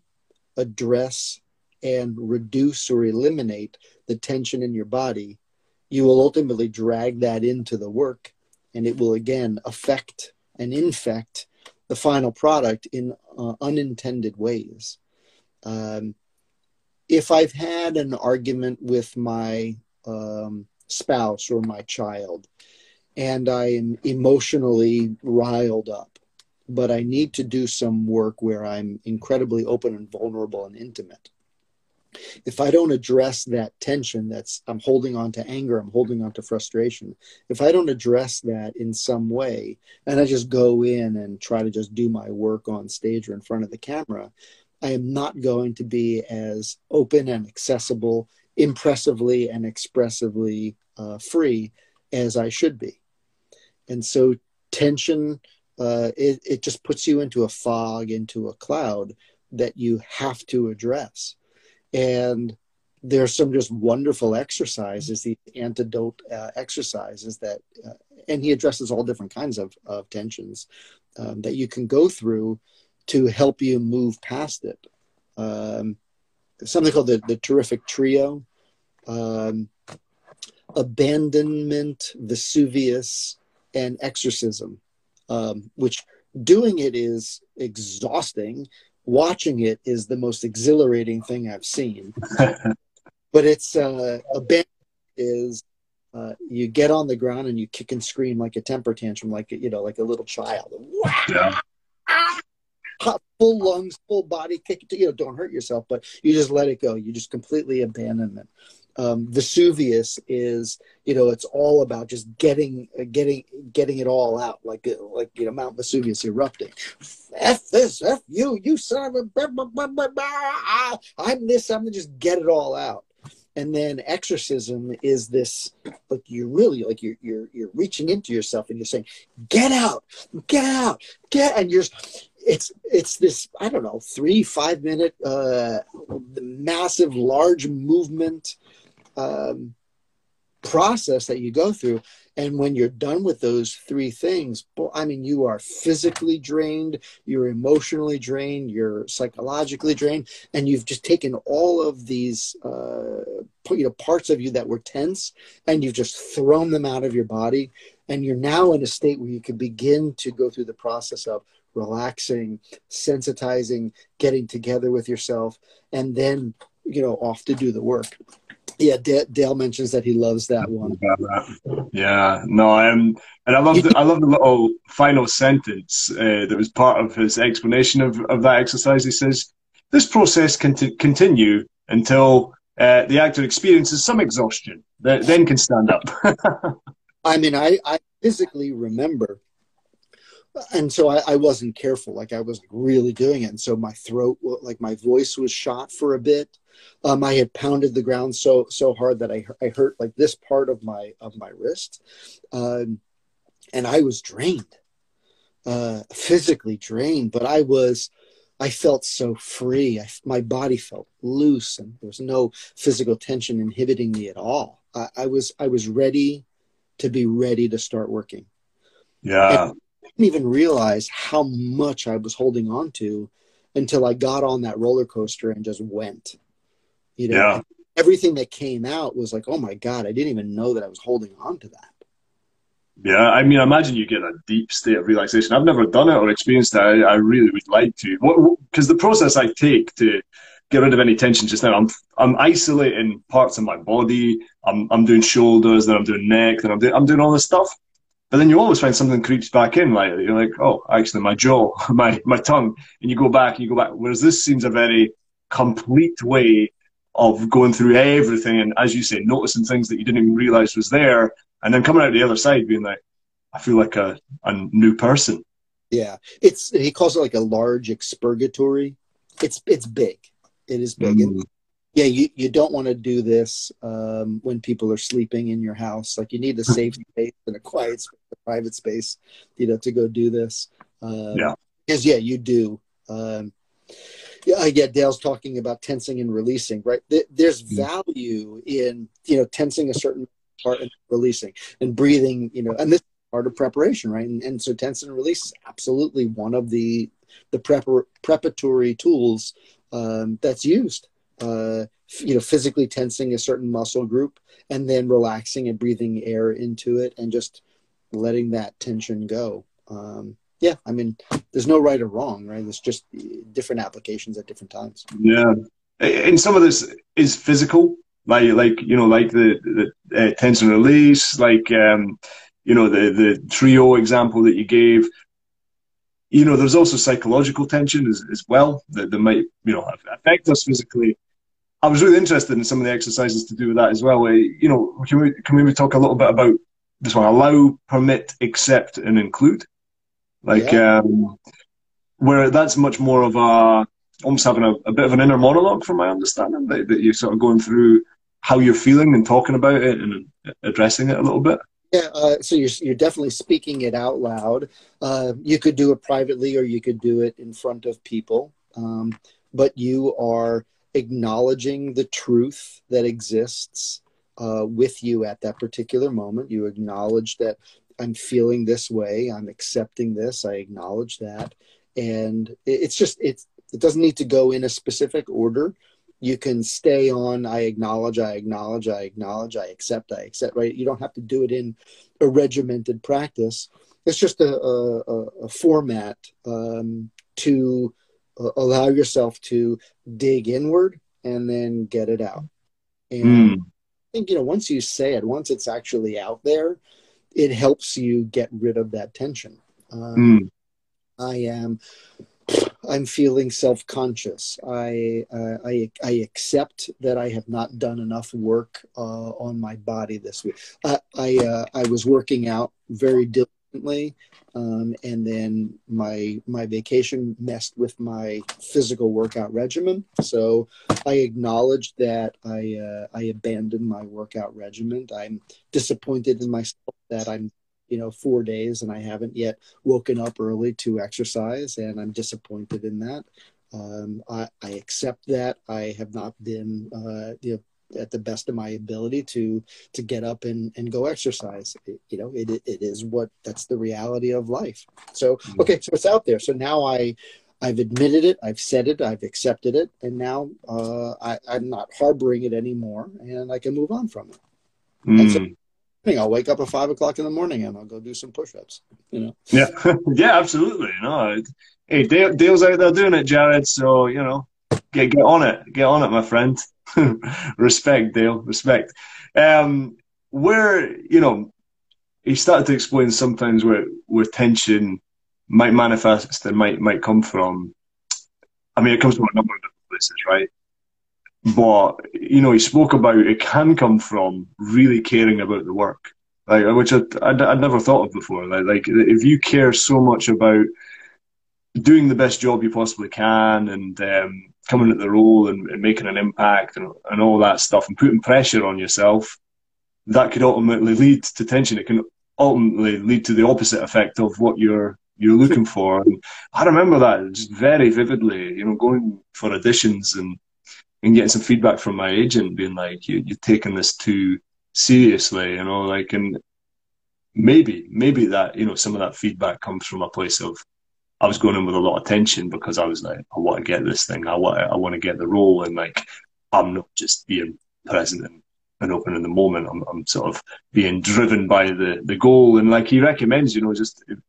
address, and reduce or eliminate the tension in your body, you will ultimately drag that into the work and it will again affect and infect the final product in uh, unintended ways. Um, if I've had an argument with my um, spouse or my child and I am emotionally riled up, but I need to do some work where I'm incredibly open and vulnerable and intimate. If I don't address that tension that's I'm holding on to anger, I'm holding on to frustration. If I don't address that in some way and I just go in and try to just do my work on stage or in front of the camera, I am not going to be as open and accessible, impressively and expressively uh, free as I should be. And so tension, uh, it, it just puts you into a fog, into a cloud that you have to address. And there's some just wonderful exercises, the antidote uh, exercises that, uh, and he addresses all different kinds of, of tensions um, that you can go through to help you move past it. Um, something called the, the terrific trio um, abandonment, Vesuvius, and exorcism, um, which doing it is exhausting. Watching it is the most exhilarating thing I've seen. <laughs> but it's uh, abandonment is uh, you get on the ground and you kick and scream like a temper tantrum, like you know, like a little child. Yeah <laughs> full lungs, full body, kick you know, don't hurt yourself, but you just let it go. You just completely abandon it. Um, Vesuvius is, you know, it's all about just getting, getting, getting it all out, like, like you know, Mount Vesuvius erupting. F this, F you, you son of a, blah, blah, blah, I'm this, I'm gonna just get it all out. And then exorcism is this, like you're really, like you're you're you're reaching into yourself and you're saying, "Get out, get out, get," and you're it's it's this I don't know three five minute uh, massive large movement um, process that you go through, and when you're done with those three things, I mean you are physically drained, you're emotionally drained, you're psychologically drained, and you've just taken all of these uh, you know parts of you that were tense, and you've just thrown them out of your body, and you're now in a state where you can begin to go through the process of relaxing, sensitizing, getting together with yourself, and then you know off to do the work. Yeah, D- Dale mentions that he loves that one. Yeah, no, I'm, and I love the I love the little final sentence uh, that was part of his explanation of, of that exercise. He says, "This process can t- continue until uh, the actor experiences some exhaustion, th- then can stand up." <laughs> I mean, I, I physically remember and so I, I, wasn't careful like i was really doing it. And so my throat like my voice was shot for a bit. Um, i had pounded the ground so so hard that i, I hurt like this part of my of my wrist. Um, and i was drained uh, physically drained but i was i felt so free. I, my body felt loose and there was no physical tension inhibiting me at all. I, I was i was ready to be ready to start working. Yeah didn't even realize how much I was holding on to until I got on that roller coaster and just went. You know, yeah. everything that came out was like, oh my God, I didn't even know that I was holding on to that. Yeah, I mean, I imagine you get a deep state of relaxation. I've never done it or experienced it. I, I really would like to. Because the process I take to get rid of any tension just now. I'm I'm isolating parts of my body. I'm I'm doing shoulders, then I'm doing neck, then I'm doing I'm doing all this stuff. But then you always find something creeps back in, like you're like, oh, actually, my jaw, <laughs> my my tongue, and you go back and you go back. Whereas this seems a very complete way of going through everything, and as you say, noticing things that you didn't even realize was there, and then coming out the other side being like, I feel like a a new person. Yeah, it's he calls it like a large expurgatory. It's it's big. It is big, mm. and yeah, you, you don't want to do this um, when people are sleeping in your house. Like you need a safe space and a quiet space, a private space, you know, to go do this. Um, yeah, because yeah, you do. Um, yeah, I get Dale's talking about tensing and releasing. Right, there's mm. value in you know tensing a certain part and releasing and breathing. You know, and this part of preparation, right? And, and so tense and release is absolutely one of the the prepar- preparatory tools um, that's used uh, you know, physically tensing a certain muscle group and then relaxing and breathing air into it and just letting that tension go. Um, yeah, I mean, there's no right or wrong, right? It's just different applications at different times. Yeah, and some of this is physical, like like you know, like the the uh, tension release, like um, you know the the trio example that you gave you know, there's also psychological tension as, as well that, that might, you know, affect us physically. I was really interested in some of the exercises to do with that as well. You know, can we can we talk a little bit about this one? Allow, permit, accept, and include. Like yeah. um, where that's much more of a almost having a, a, bit of an inner monologue, from my understanding, that, that you're sort of going through how you're feeling and talking about it and addressing it a little bit. Yeah, uh, so you're, you're definitely speaking it out loud. Uh, you could do it privately or you could do it in front of people, um, but you are acknowledging the truth that exists uh, with you at that particular moment. You acknowledge that I'm feeling this way, I'm accepting this, I acknowledge that. And it's just, it's, it doesn't need to go in a specific order you can stay on i acknowledge i acknowledge i acknowledge i accept i accept right you don't have to do it in a regimented practice it's just a, a, a format um, to uh, allow yourself to dig inward and then get it out and mm. i think you know once you say it once it's actually out there it helps you get rid of that tension um, mm. i am I'm feeling self-conscious. I, uh, I I accept that I have not done enough work uh, on my body this week. I I, uh, I was working out very diligently, um, and then my my vacation messed with my physical workout regimen. So I acknowledge that I uh, I abandoned my workout regimen. I'm disappointed in myself that I'm you know four days and i haven't yet woken up early to exercise and i'm disappointed in that um, I, I, accept that i have not been uh, you know, at the best of my ability to to get up and, and go exercise it, you know it, it is what that's the reality of life so mm-hmm. okay so it's out there so now i I've admitted it, I've said it, I've accepted it, and now uh, I, am not harboring it anymore, and I can move on from it. Mm. So I'll wake up at five o'clock in the morning and I'll go do some push-ups. You know. Yeah, <laughs> yeah, absolutely. No, hey, Dale, Dale's out there doing it, Jared. So you know, get get on it, get on it, my friend. <laughs> respect, Dale. Respect. Um, where you know, he started to explain sometimes where where tension might manifest and might might come from. I mean, it comes from a number of different places, right? But you know he spoke about it can come from really caring about the work. Like which I, I'd, I'd never thought of before. Like, like if you care so much about doing the best job you possibly can and um, coming at the role and, and making an impact and, and all that stuff and putting pressure on yourself that could ultimately lead to tension. It can ultimately lead to the opposite effect of what you're you're looking for. And i remember that very vividly you know going for auditions and and getting some feedback from my agent being like, you, you're taking this too seriously, you know, like, and maybe, maybe that, you know, some of that feedback comes from a place of, I was going in with a lot of tension because I was like, I want to get this thing. I want, I want to get the role. And like, I'm not just being present and, and open in the moment. I'm, I'm sort of being driven by the, the goal. And like he recommends, you know, just if,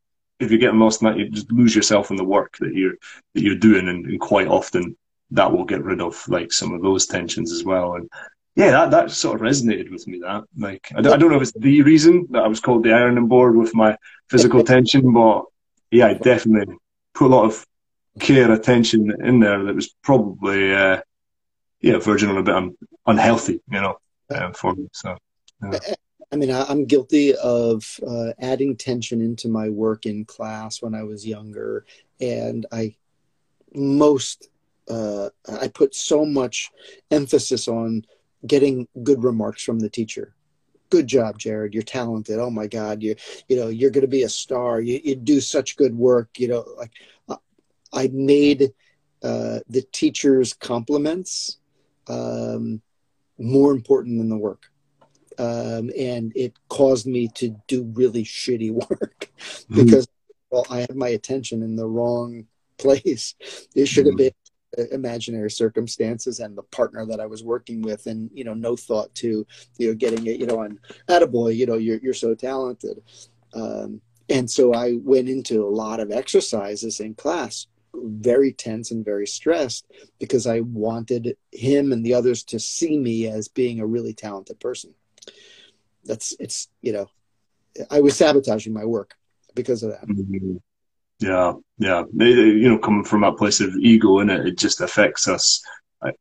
if you're getting lost in that, you just lose yourself in the work that you're, that you're doing. And, and quite often that will get rid of like some of those tensions as well. And yeah, that, that sort of resonated with me. That like I don't, I don't know if it's the reason that I was called the ironing board with my physical <laughs> tension, but yeah, I definitely put a lot of care attention in there that was probably uh, yeah verging on a bit un- unhealthy, you know, uh, for me. So. Yeah. I mean, I'm guilty of uh, adding tension into my work in class when I was younger, and I most uh, I put so much emphasis on getting good remarks from the teacher. Good job, Jared. You're talented. Oh my God, you you know you're going to be a star. You you do such good work. You know, like uh, I made uh, the teacher's compliments um, more important than the work um, and it caused me to do really shitty <laughs> work mm-hmm. because well, I had my attention in the wrong place. It should have mm-hmm. been imaginary circumstances and the partner that I was working with, and you know, no thought to you know getting it. You know, on attaboy, you know, you're you're so talented. Um, and so I went into a lot of exercises in class very tense and very stressed because I wanted him and the others to see me as being a really talented person that's it's you know i was sabotaging my work because of that mm-hmm. Yeah yeah. You know coming from that place of ego in it it just affects us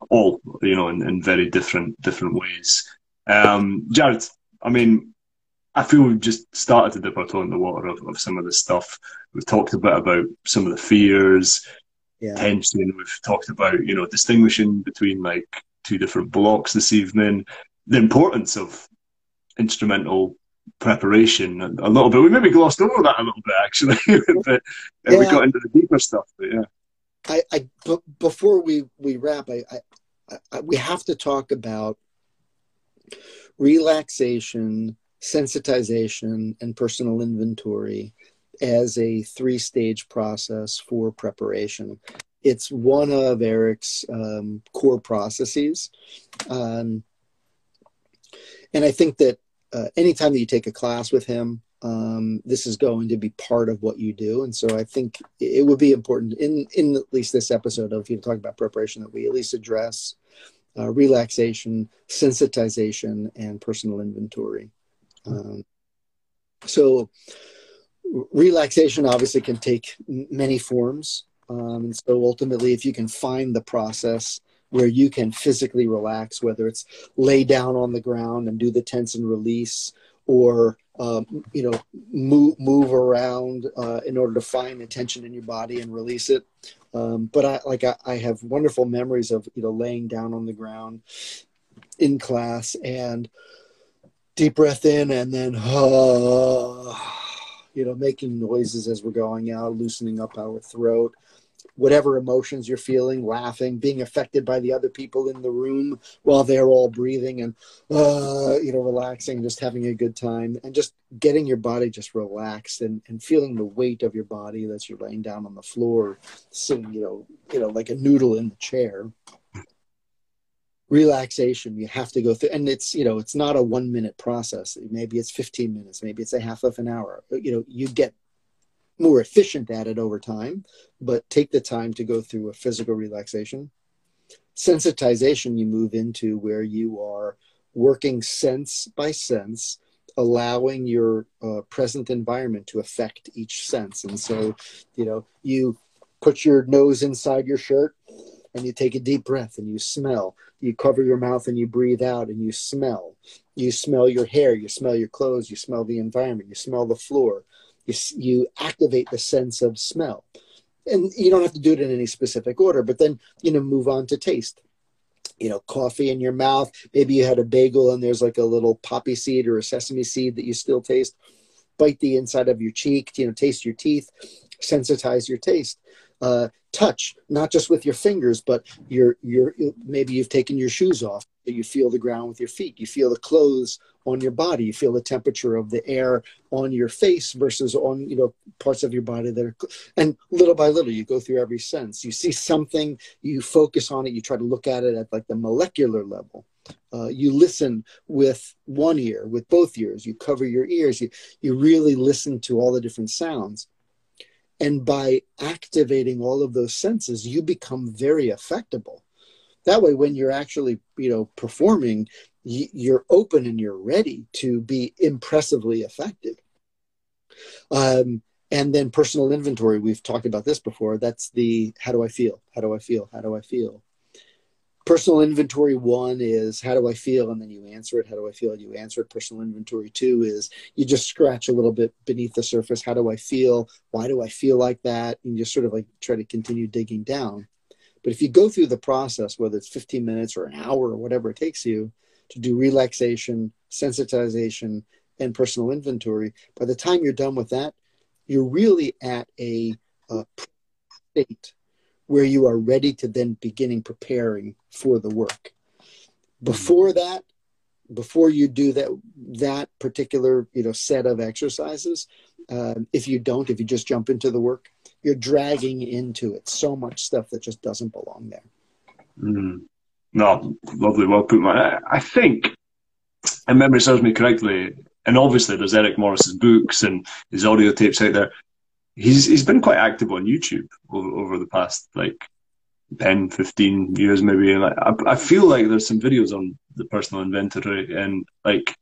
all you know in, in very different different ways. Um jared i mean i feel we've just started to dip our toe in the water of, of some of this stuff. We've talked a bit about some of the fears yeah. tension. We've talked about you know distinguishing between like two different blocks this evening. The importance of instrumental preparation a little bit. We maybe glossed over that a little bit actually, <laughs> but yeah. we got into the deeper stuff. But yeah, I, I b- before we we wrap, I, I, I, we have to talk about relaxation, sensitization, and personal inventory as a three stage process for preparation. It's one of Eric's um, core processes. Um, and I think that uh, anytime that you take a class with him, um, this is going to be part of what you do. And so I think it would be important in, in at least this episode of you know, talk about preparation that we at least address uh, relaxation, sensitization, and personal inventory. Um, so relaxation obviously can take many forms. Um, and so ultimately, if you can find the process where you can physically relax, whether it's lay down on the ground and do the tense and release, or um, you know move move around uh, in order to find the tension in your body and release it. Um, but I like I, I, have wonderful memories of you know laying down on the ground in class and deep breath in and then uh, <sighs> you know making noises as we're going out, loosening up our throat whatever emotions you're feeling, laughing, being affected by the other people in the room while they're all breathing and, uh, you know, relaxing, just having a good time and just getting your body just relaxed and, and feeling the weight of your body as you're laying down on the floor, sitting, you know, you know, like a noodle in the chair. Relaxation, you have to go through, and it's you know, it's not a one minute process. Maybe it's 15 minutes, maybe it's a half of an hour. You know, you get more efficient at it over time, but take the time to go through a physical relaxation. Sensitization, you move into where you are working sense by sense, allowing your uh, present environment to affect each sense. And so, you know, you put your nose inside your shirt and you take a deep breath and you smell. You cover your mouth and you breathe out and you smell. You smell your hair, you smell your clothes, you smell the environment, you smell the floor you, you activate the sense of smell. And you don't have to do it in any specific order but then you know move on to taste. You know coffee in your mouth maybe you had a bagel and there's like a little poppy seed or a sesame seed that you still taste. Bite the inside of your cheek you know taste your teeth sensitize your taste. Uh, touch not just with your fingers but your your maybe you've taken your shoes off you feel the ground with your feet. You feel the clothes on your body. You feel the temperature of the air on your face versus on you know parts of your body that are and little by little you go through every sense. You see something you focus on it you try to look at it at like the molecular level. Uh, you listen with one ear with both ears. You cover your ears. You, you really listen to all the different sounds And by activating all of those senses, you become very affectable. That way, when you're actually, you know, performing, you're open and you're ready to be impressively effective. Um, and then personal inventory, we've talked about this before. That's the how do I feel? How do I feel? How do I feel? Personal inventory one is how do I feel? And then you answer it. How do I feel? You answer it. Personal inventory two is you just scratch a little bit beneath the surface. How do I feel? Why do I feel like that? And you sort of like try to continue digging down. But if you go through the process, whether it's 15 minutes or an hour or whatever it takes you to do relaxation, sensitization, and personal inventory, by the time you're done with that, you're really at a, a state where you are ready to then beginning preparing for the work. Before mm-hmm. that, before you do that that particular you know set of exercises, uh, if you don't, if you just jump into the work, you're dragging into it so much stuff that just doesn't belong there. Mm. No, lovely, well put, man. I think, and memory serves me correctly, and obviously there's Eric Morris's books and his audio tapes out there. He's he's been quite active on YouTube over, over the past like 10, 15 years maybe. And I, I feel like there's some videos on the personal inventory and like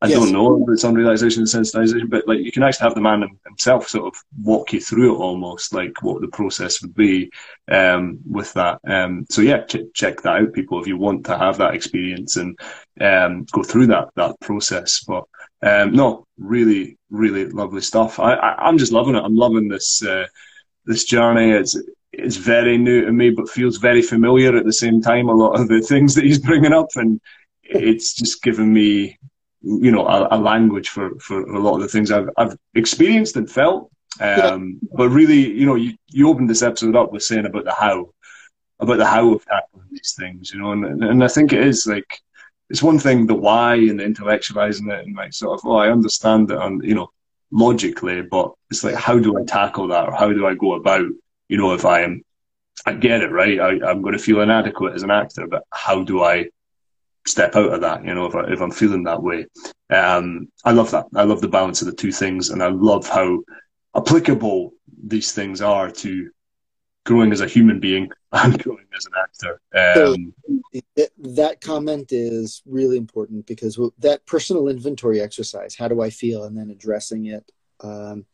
I yes. don't know if it's on realization and sensitization, but like you can actually have the man himself sort of walk you through it almost, like what the process would be um, with that. Um, so yeah, ch- check that out, people, if you want to have that experience and um, go through that that process. But um, no, really, really lovely stuff. I, I, am just loving it. I'm loving this uh, this journey. It's it's very new to me, but feels very familiar at the same time. A lot of the things that he's bringing up, and it's just given me you know a, a, language for for a lot of the things I've I've experienced and felt. Um, yeah. But really, you know, you, you opened this episode up with saying about the how, about the how of tackling these things, you know, and and I think it is like it's one thing the why and the intellectualizing it and like sort of oh I understand it and you know logically, but it's like how do I tackle that or how do I go about you know if I am I get it right I, I'm going to feel inadequate as an actor, but how do I step out of that, you know, if, I, if I'm feeling that way. Um, I love that. I love the balance of the two things, and I love how applicable these things are to growing as a human being <laughs> and growing as an actor. Um, so that comment is really important because that personal inventory exercise, how do I feel, and then addressing it. Um,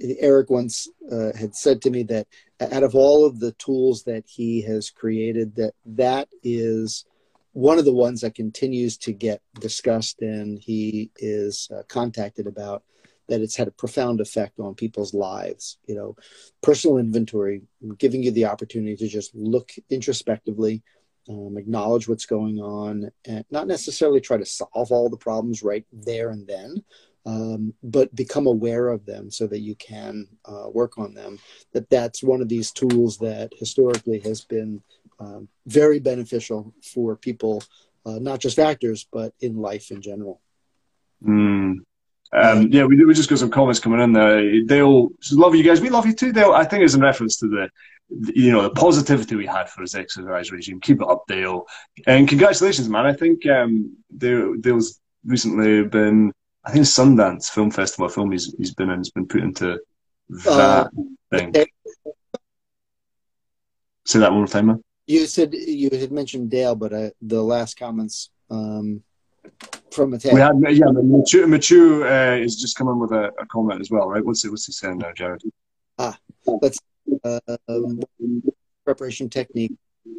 Eric once uh, had said to me that out of all of the tools that he has created, that that is one of the ones that continues to get discussed and he is uh, contacted about that it's had a profound effect on people's lives you know personal inventory giving you the opportunity to just look introspectively um, acknowledge what's going on and not necessarily try to solve all the problems right there and then um, but become aware of them so that you can uh, work on them that that's one of these tools that historically has been um, very beneficial for people, uh, not just actors, but in life in general. Mm. Um, yeah, we, we just got some comments coming in there. Dale, love you guys. We love you too, Dale. I think it's in reference to the, you know, the positivity we had for his exercise regime. Keep it up, Dale. And congratulations, man. I think um, Dale, Dale's recently been, I think Sundance Film Festival film he's, he's been in has been put into that uh, thing. Say that one more time, man. You said you had mentioned Dale, but uh, the last comments um, from Mateo. We had yeah, Machu, Machu uh, is just coming with a, a, comment as well, right? What's he, what's he saying there, Jared? Ah, let's uh, um, preparation technique.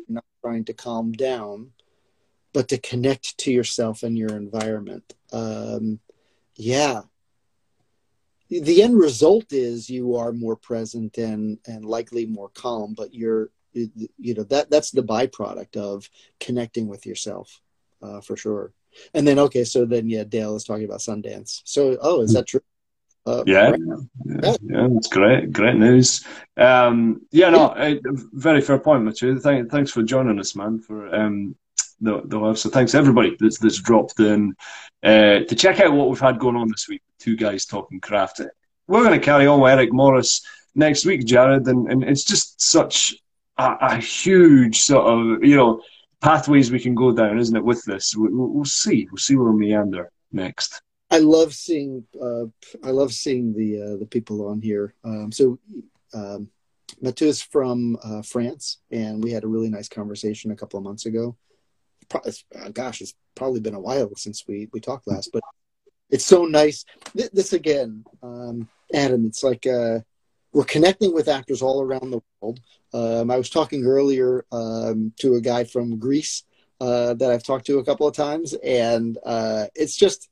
Not trying to calm down, but to connect to yourself and your environment. Um, yeah, the end result is you are more present and and likely more calm but you're you know that that's the byproduct of connecting with yourself uh, for sure and then okay so then yeah dale is talking about sundance so oh is that true uh, yeah, yeah, yeah, that's great, great news. Um, yeah, no, uh, very fair point, Matthew. Thank, thanks for joining us, man. For um, the the web. So thanks everybody that's that's dropped in uh, to check out what we've had going on this week. Two guys talking craft. We're going to carry on with Eric Morris next week, Jared, and, and it's just such a, a, huge sort of you know pathways we can go down, isn't it? With this, we, will we'll see. We'll see where we meander next. I love seeing uh, I love seeing the uh, the people on here. Um, so um, is from uh, France, and we had a really nice conversation a couple of months ago. Uh, gosh, it's probably been a while since we we talked last, but it's so nice. This again, um, Adam. It's like uh, we're connecting with actors all around the world. Um, I was talking earlier um, to a guy from Greece uh, that I've talked to a couple of times, and uh, it's just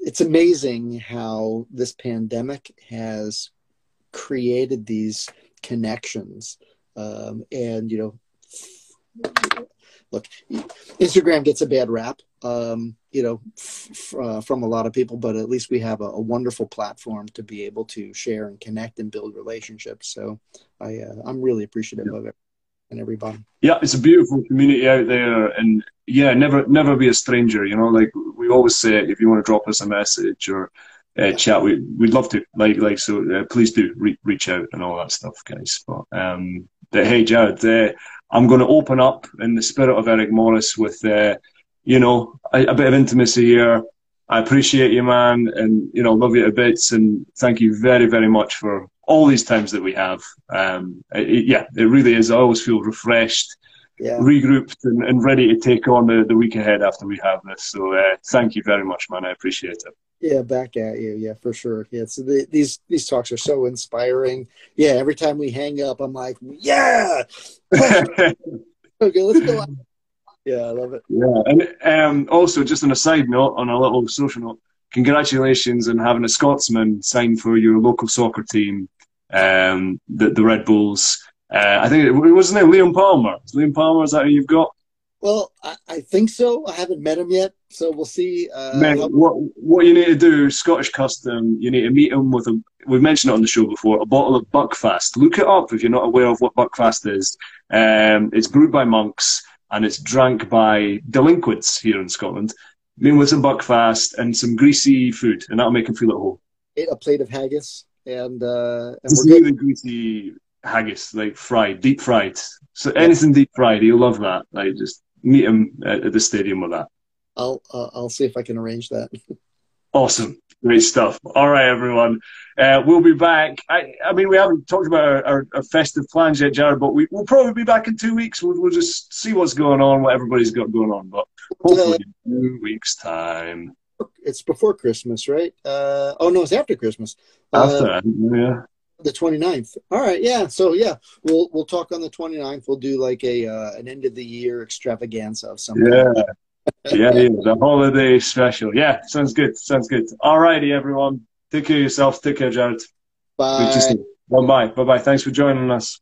it's amazing how this pandemic has created these connections. Um, and you know, look, Instagram gets a bad rap, um, you know, f- uh, from a lot of people, but at least we have a, a, wonderful platform to be able to share and connect and build relationships. So I, uh, I'm really appreciative yeah. of it and everybody. Yeah, it's a beautiful community out there, and yeah, never never be a stranger. You know, like we always say, if you want to drop us a message or uh, chat, we we'd love to. Like like so, uh, please do re- reach out and all that stuff, guys. But um, but hey, Jared, uh, I'm going to open up in the spirit of Eric Morris with uh, you know a, a bit of intimacy here. I appreciate you, man, and you know, love you to bits, and thank you very, very much for all these times that we have. Um, it, yeah, it really is. I always feel refreshed, yeah. regrouped, and, and, ready to take on the, the week ahead after we have this. So uh, thank you very much, man. I appreciate it. Yeah, back at you. Yeah, for sure. Yeah, so the, these these talks are so inspiring. Yeah, every time we hang up, I'm like, yeah. <laughs> okay, let's go. Yeah, I love it. Yeah, and um, also just on a side note, on a little social note, congratulations on having a Scotsman sign for your local soccer team um, the, the Red Bulls. Uh, I think it wasn't it Liam Palmer. Liam Palmer is that who you've got? Well, I, I, think so. I haven't met him yet, so we'll see. Uh, Man, how- what what you need to do, Scottish custom, you need to meet him with a. We've mentioned it on the show before. A bottle of Buckfast. Look it up if you're not aware of what Buckfast is. Um, it's brewed by monks and it's drank by delinquents here in Scotland. Mean with some Buckfast and some greasy food, and that'll make him feel at home. Ate a plate of haggis and uh, and really greasy haggis, like fried, deep fried. So anything deep fried, he'll love that. Like just meet him at, at the stadium with that. I'll uh, I'll see if I can arrange that. awesome, great stuff. All right, everyone, uh, we'll be back. I, I mean, we haven't talked about our, our, our, festive plans yet, Jared, but we, will probably be back in two weeks. We'll, we'll, just see what's going on, what everybody's got going on. But hopefully, uh, two weeks time it's before Christmas, right? Uh, oh no, it's after Christmas. After, uh, yeah. The 29th. All right, yeah. So yeah, we'll we'll talk on the 29th. We'll do like a uh, an end of the year extravaganza of some Yeah. yeah, yeah, the holiday special. Yeah, sounds good. Sounds good. All righty, everyone. Take care of yourselves. Take care, Jared. Bye. Bye bye. Bye bye. Thanks for joining us.